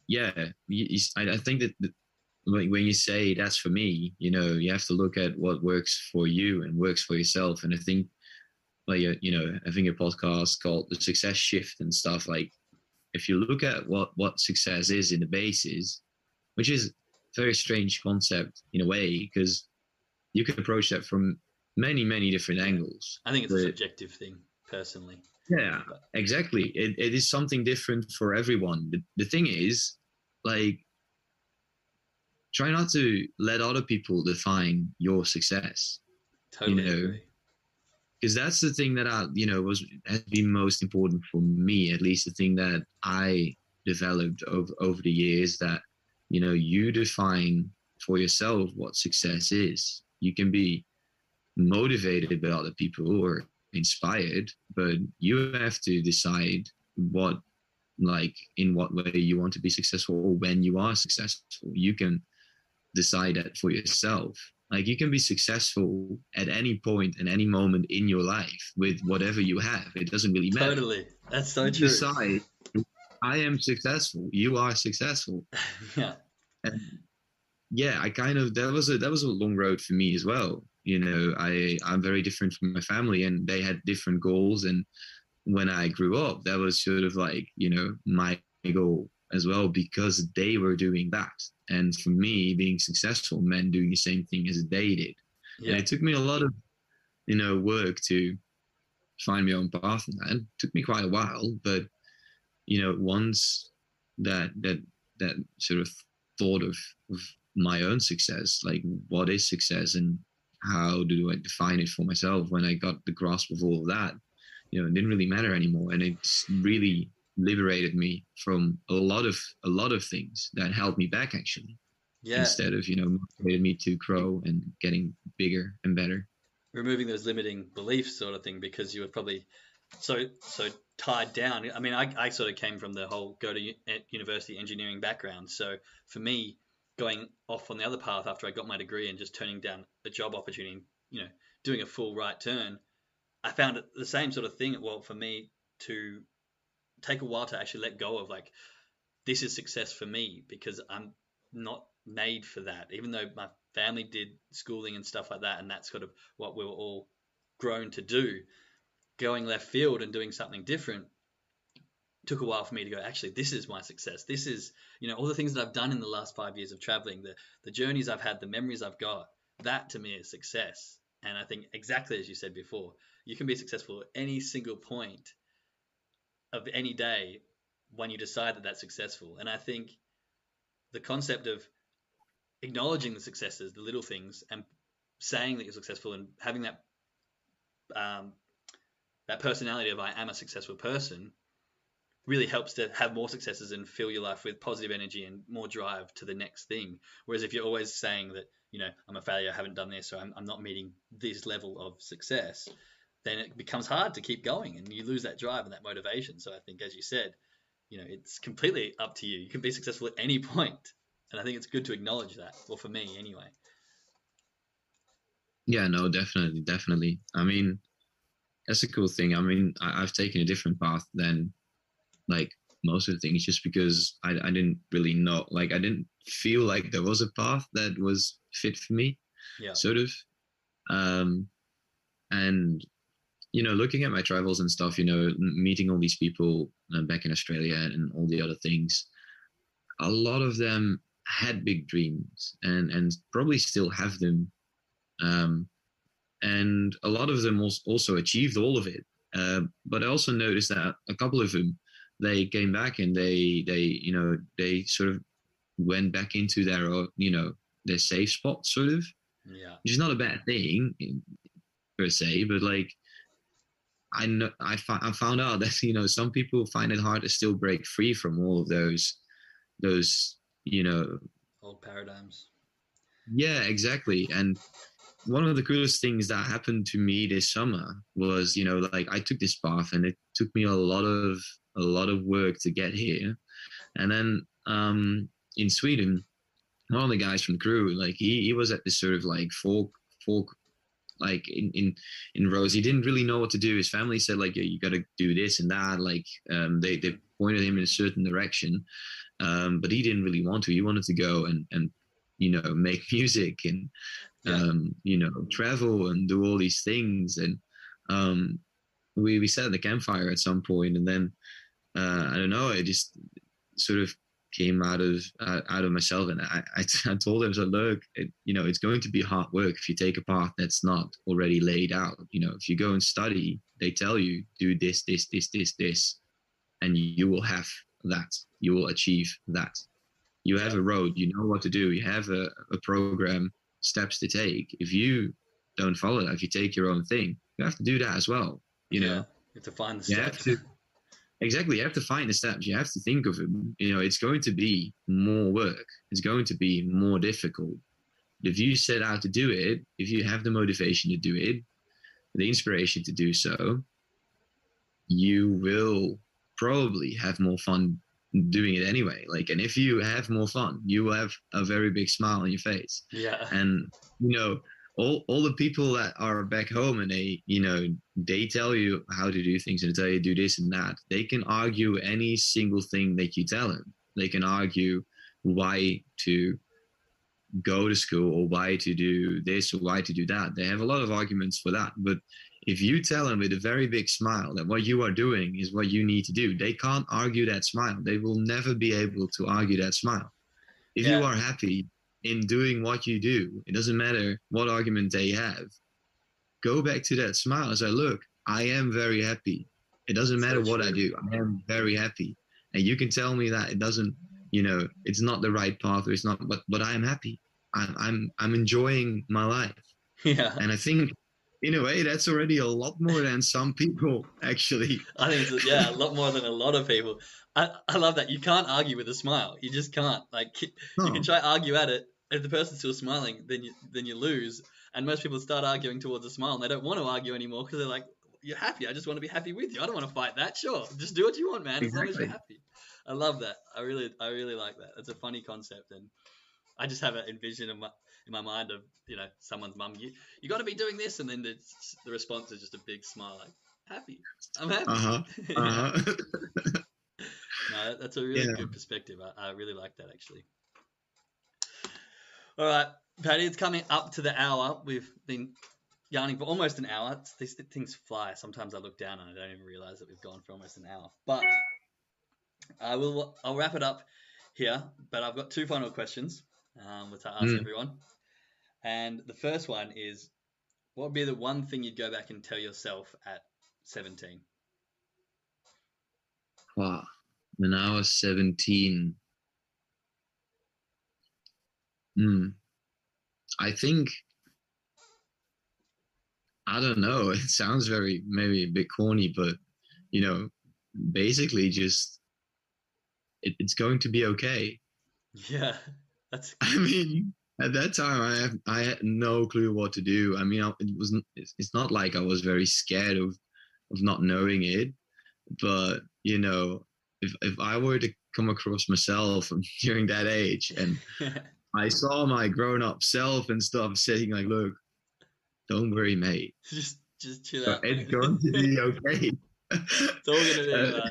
yeah, I think that when you say that's for me, you know, you have to look at what works for you and works for yourself. And I think, like, you know, I think a podcast called The Success Shift and stuff, like, if you look at what, what success is in the basis, which is a very strange concept in a way because you can approach that from many many different angles i think it's but, a subjective thing personally yeah but. exactly it, it is something different for everyone the, the thing is like try not to let other people define your success totally you know because that's the thing that I, you know, was has been most important for me, at least the thing that I developed over over the years. That you know, you define for yourself what success is. You can be motivated by other people or inspired, but you have to decide what, like, in what way you want to be successful or when you are successful. You can decide that for yourself. Like you can be successful at any point and any moment in your life with whatever you have. It doesn't really matter. Totally. That's so You true. decide I am successful. You are successful. (laughs) yeah. And yeah, I kind of that was a that was a long road for me as well. You know, I I'm very different from my family and they had different goals and when I grew up, that was sort of like, you know, my goal as well because they were doing that. And for me, being successful meant doing the same thing as they did. And Yeah. it took me a lot of, you know, work to find my own path and that. It took me quite a while, but you know, once that that that sort of thought of, of my own success, like what is success and how do I define it for myself when I got the grasp of all of that, you know, it didn't really matter anymore. And it's really liberated me from a lot of a lot of things that held me back actually. Yeah. Instead of, you know, motivated me to grow and getting bigger and better. removing those limiting beliefs sort of thing because you were probably so so tied down. I mean i, I sort of came from the whole go to university engineering background. So for me going off on the other path after i got my degree and just turning down a job opportunity you know doing a full right turn i found it the same sort of thing. Well for me to take a while to actually let go of like this is success for me because i'm not made for that. Even though my family did schooling and stuff like that and that's sort of what we were all grown to do going left field and doing something different took a while for me to go actually this is my success. This is you know all the things that i've done in the last five years of traveling the the journeys i've had the memories i've got that to me is success. And i think exactly as you said before you can be successful at any single point of any day when you decide that that's successful. And i think the concept of acknowledging the successes, the little things, and saying that you're successful and having that um, that personality of I am a successful person really helps to have more successes and fill your life with positive energy and more drive to the next thing. Whereas if you're always saying that you know I'm a failure, I haven't done this, or I'm, I'm not meeting this level of success, then it becomes hard to keep going and you lose that drive and that motivation. So I think, as you said, you know it's completely up to you. You can be successful at any (laughs) point, and I think it's good to acknowledge that. Well, for me anyway. Yeah, no, definitely, definitely. I mean, that's a cool thing. I mean, I, I've taken a different path than like most of the things just because I, I didn't really know, like, I didn't feel like there was a path that was fit for me, Yeah. sort of. Um, and, you know, looking at my travels and stuff, you know, meeting all these people uh, back in Australia and all the other things, a lot of them had big dreams and, and probably still have them um, and a lot of them also achieved all of it. Uh, but I also noticed that a couple of them they came back and they they you know they sort of went back into their you know their safe spot sort of, Yeah. which is not a bad thing per se, but like. I know I, fi- I found out (laughs) that you know some people find it hard to still break free from all of those those you know Old paradigms. yeah, exactly. And one of the coolest things that happened to me this summer was, you know, like I took this path and it took me a lot of a lot of work to get here. And then um in Sweden, one of the guys from the crew, like he, he was at this sort of like folk folk like in, in in rows. He didn't really know what to do. His family said like yeah, you gotta do this and that. Like um they, they pointed him in a certain direction. Um, but he didn't really want to. He wanted to go and and you know make (laughs) music and. Um, you know travel and do all these things. And um, we we sat at the campfire at some point, and then uh, I don't know. I just sort of came out of uh, out of myself, and I, I (laughs) I told him, so look, it, you know, it's going to be hard work if you take a path that's not already laid out. You know, if you go and study, they tell you do this, this, this, this, this, and you will have that. You will achieve that. You have a road. You know what to do. You have a, a program, steps to take. If you don't follow that if you take your own thing you have to do that as well you know Yeah. You have to find the steps. to (laughs) exactly you have to find the steps you have to think of it you know it's going to be more work it's going to be more difficult if you set out to do it if you have the motivation to do it the inspiration to do so you will probably have more fun doing it anyway. Like and if you have more fun you will have a very big smile on your face. Yeah. and you know all, all the people that are back home and they you know they tell you how to do things and they tell you do this and that they can argue any single thing that you tell them. They can argue why to go to school or why to do this or why to do that. They have a lot of arguments for that but if you tell them with a very big smile that what you are doing is what you need to do they can't argue that smile they will never be able to argue that smile if Yeah. you are happy in doing what you do. It doesn't matter what argument they have. Go back to that smile and say, look, I am very happy. It doesn't matter what I do. I am very happy. And you can tell me that it doesn't, you know, it's not the right path or it's not, but, but I am happy. I'm, I'm, I'm enjoying my life. (laughs) Yeah. And I think in a way, that's already a lot more than some people actually. (laughs) I think yeah, a lot more than a lot of people. I, I love that. You can't argue with a smile. You just can't. Like you can try argue at it. If the person's still smiling, then you then you lose. And most people start arguing towards a smile, and they don't want to argue anymore because they're like, "You're happy. I just want to be happy with you. I don't want to fight that. Sure, just do what you want, man. As long as you're happy." I love that. I really, I really like that. It's a funny concept, and I just have an envision in my in my mind of you know someone's mum. You you got to be doing this, and then the the response is just a big smile, like happy. I'm happy. Uh huh. (laughs) Uh huh. (laughs) No, that's a really Yeah. good perspective. I, I really like that actually. All right, Patty, it's coming up to the hour. We've been yarning for almost an hour. These things fly. Sometimes I look down and I don't even realize that we've gone for almost an hour. But I will. I'll wrap it up here. But I've got two final questions, um, which I ask Mm. everyone. And the first one is, what would be the one thing you'd go back and tell yourself at 17? Wow. When I was 17, hmm, I think, I don't know, (laughs) it sounds very, maybe a bit corny, but, you know, basically just, it, it's going to be okay. (laughs) Yeah, that's I mean, at that time, I have, I had no clue what to do. I mean, it wasn't. It's, not like I was very scared of of not knowing it, but you know, if if I were to come across myself (laughs) during that age and (laughs) I saw my grown up self and stuff saying like, look, don't worry, mate, just just chill out. it's going to be (laughs) okay. it's all gonna be Uh.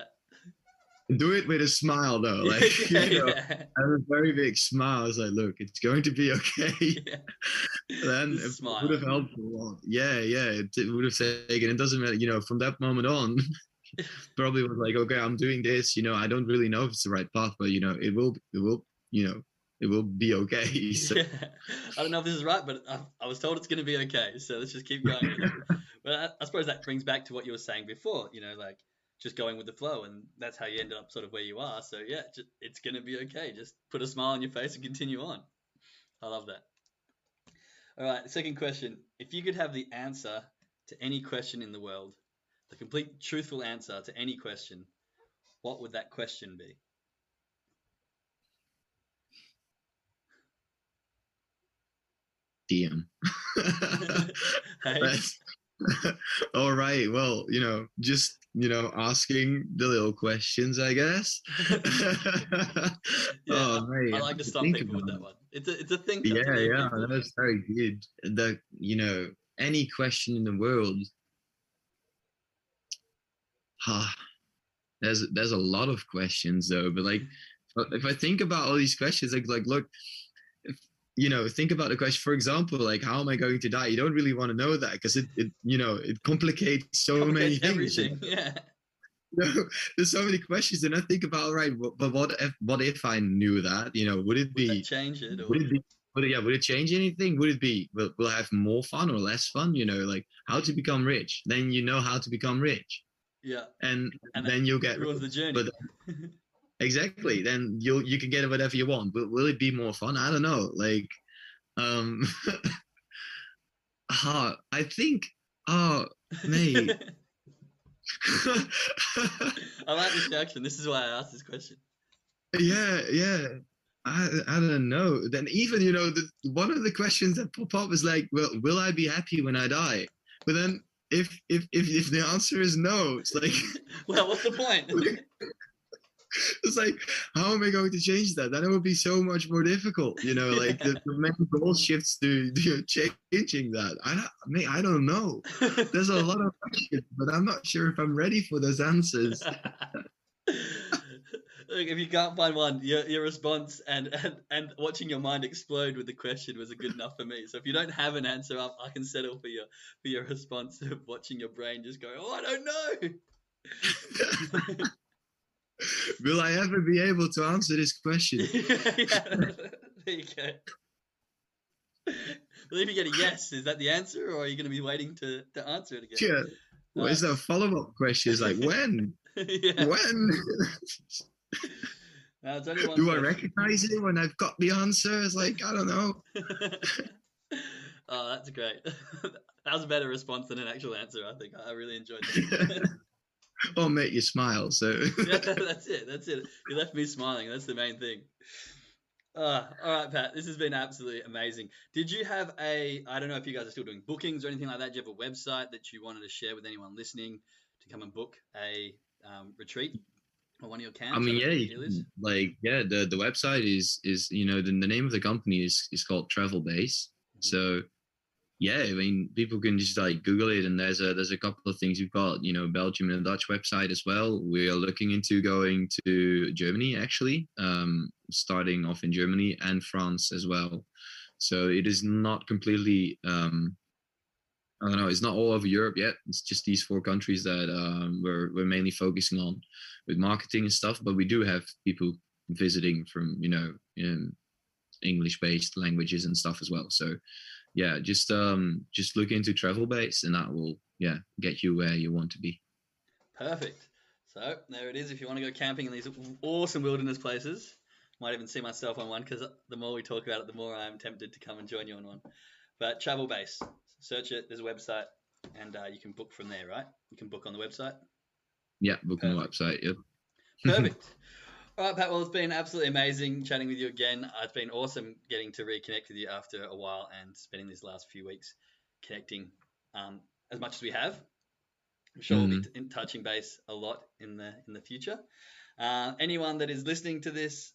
Do it with a smile though, (laughs) like yeah, you know, yeah. I have a very big smile. I was like, look, it's going to be okay. (laughs) Yeah. (laughs) then it smile. would have helped a lot. Yeah, yeah, it, it would have taken. It doesn't matter, you know. From that moment on, probably was like, okay, I'm doing this. You know, I don't really know if it's the right path, but you know, it will, it will, you know, it will be okay. So, Yeah. I don't know if this is right, but I, I was told it's going to be okay. So let's just keep going. but I, I suppose that brings back to what you were saying before. You know, like just going with the flow, and that's how you ended up sort of where you are. So yeah, just, it's going to be okay. Just put a smile on your face and continue on. I love that. All right, second question: If you could have the answer to any question in the world, the complete truthful answer to any question, what would that question be? DM. (laughs) Hey? (laughs) (laughs) All right. Well, you know, just you know, asking the little questions, I guess. (laughs) Yeah, oh, I like to stump people with that one. It's a it's a thing. Yeah, yeah, that's very good. The you know, any question in the world. Ah, (sighs) there's there's a lot of questions though, but like if I think about all these questions, like like look, if you know, think about the question. For example, like how am I going to die? You don't really want to know that because it, it you know it complicates so many things. everything. Yeah, (laughs) You know, there's so many questions, and I think about right, but what if what if I knew that? You know, would it be that change it? Or, would it be would it, yeah would it change anything would it be will, will I have more fun or less fun you know like how to become rich then you know how to become rich yeah, and, And then you'll get the journey. but (laughs) exactly then you'll you can get whatever you want but will it be more fun i don't know like um Oh, (laughs) I think. Oh, mate. (laughs) (laughs) I like this reaction. This is why I asked this question. Yeah, yeah. I I don't know. Then even you know the one of the questions that pop up is like, well, will I be happy when I die? But then if if if, if the answer is no, it's like, well, what's the point? (laughs) it's like, how am I going to change that? Then it would be so much more difficult. You know, like the, the main goal shifts to (laughs) know, changing that. I don't, I mean, I don't know. There's a lot of (laughs) questions, but I'm not sure if I'm ready for those answers. Look, if you can't find one, your, your response and, and and watching your mind explode with the question was good enough for me. So if you don't have an answer up, I can settle for your for your response of watching your brain just go, oh, I don't know. (laughs) Will I ever be able to answer this question? (laughs) yeah, (laughs) there you go. Well, if you get a yes, is that the answer, or are you going to be waiting to, to answer it again? Yeah. What is that follow up question? It's like when? yeah. When? Now, it's only one Do question. I recognize it when I've got the answer? It's like I don't know. oh, that's great. that was a better response than an actual answer. I think I really enjoyed that. Or make you smile. So (laughs) (laughs) yeah, that's it. That's it. You left me smiling. That's the main thing. Uh, all right, Pat. This has been absolutely amazing. Did you have a? I don't know if you guys are still doing bookings or anything like that. Do you have a website that you wanted to share with anyone listening to come and book a um, retreat or one of your camps? I mean, yeah, like yeah, the the website is is you know the, the name of the company is is called Travel Base. Mm-hmm. So yeah, I mean, people can just like Google it, and there's a there's a couple of things. We've got you know Belgium and Dutch website as well. We are looking into going to Germany actually, um, starting off in Germany and France as well. So it is not completely. Um, I don't know. It's not all over Europe yet. It's just these four countries that um, we're we're mainly focusing on with marketing and stuff. But we do have people visiting from you know English based languages and stuff as well. So yeah, just um just look into travel base and that will yeah get you where you want to be. Perfect. So there it is. If you want to go camping in these awesome wilderness places, might even see myself on one because the more we talk about it, the more I'm tempted to come and join you on one. But travel base, search it. There's a website, and uh, you can book from there, right? You can book on the website. Yeah, book Perfect. on the website. Yep. (laughs) Perfect. All right, Pat. Well, it's been absolutely amazing chatting with you again. It's been awesome getting to reconnect with you after a while and spending these last few weeks connecting um, as much as we have. I'm sure mm-hmm. we'll be in touching base a lot in the in the future. Uh, anyone that is listening to this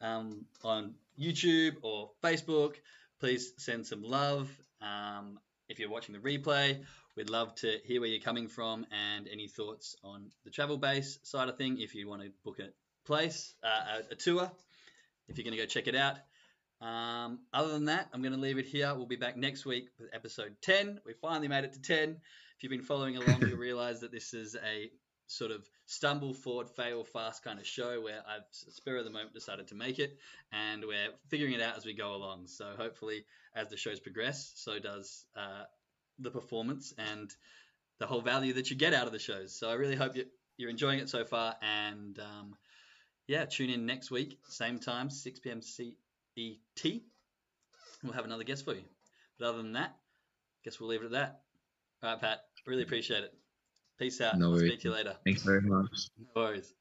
um, on YouTube or Facebook, please send some love. Um, if you're watching the replay, we'd love to hear where you're coming from and any thoughts on the travel base side of thing. If you want to book it place, uh, a, tour, if you're going to go check it out. Um, other than that, I'm going to leave it here. We'll be back next week with episode 10. We finally made it to 10. If you've been following along, you'll realize that this is a sort of stumble forward, fail fast kind of show where I've spur of the moment decided to make it, and we're figuring it out as we go along. So hopefully, as the shows progress, so does uh, the performance and the whole value that you get out of the shows. So I really hope you, are enjoying it so far, and um, yeah, tune in next week, same time, 6 p.m. CET. We'll have another guest for you. But other than that, I guess we'll leave it at that. All right, Pat. Really appreciate it. Peace out. No worries. Speak to you later. Thanks very much. No worries.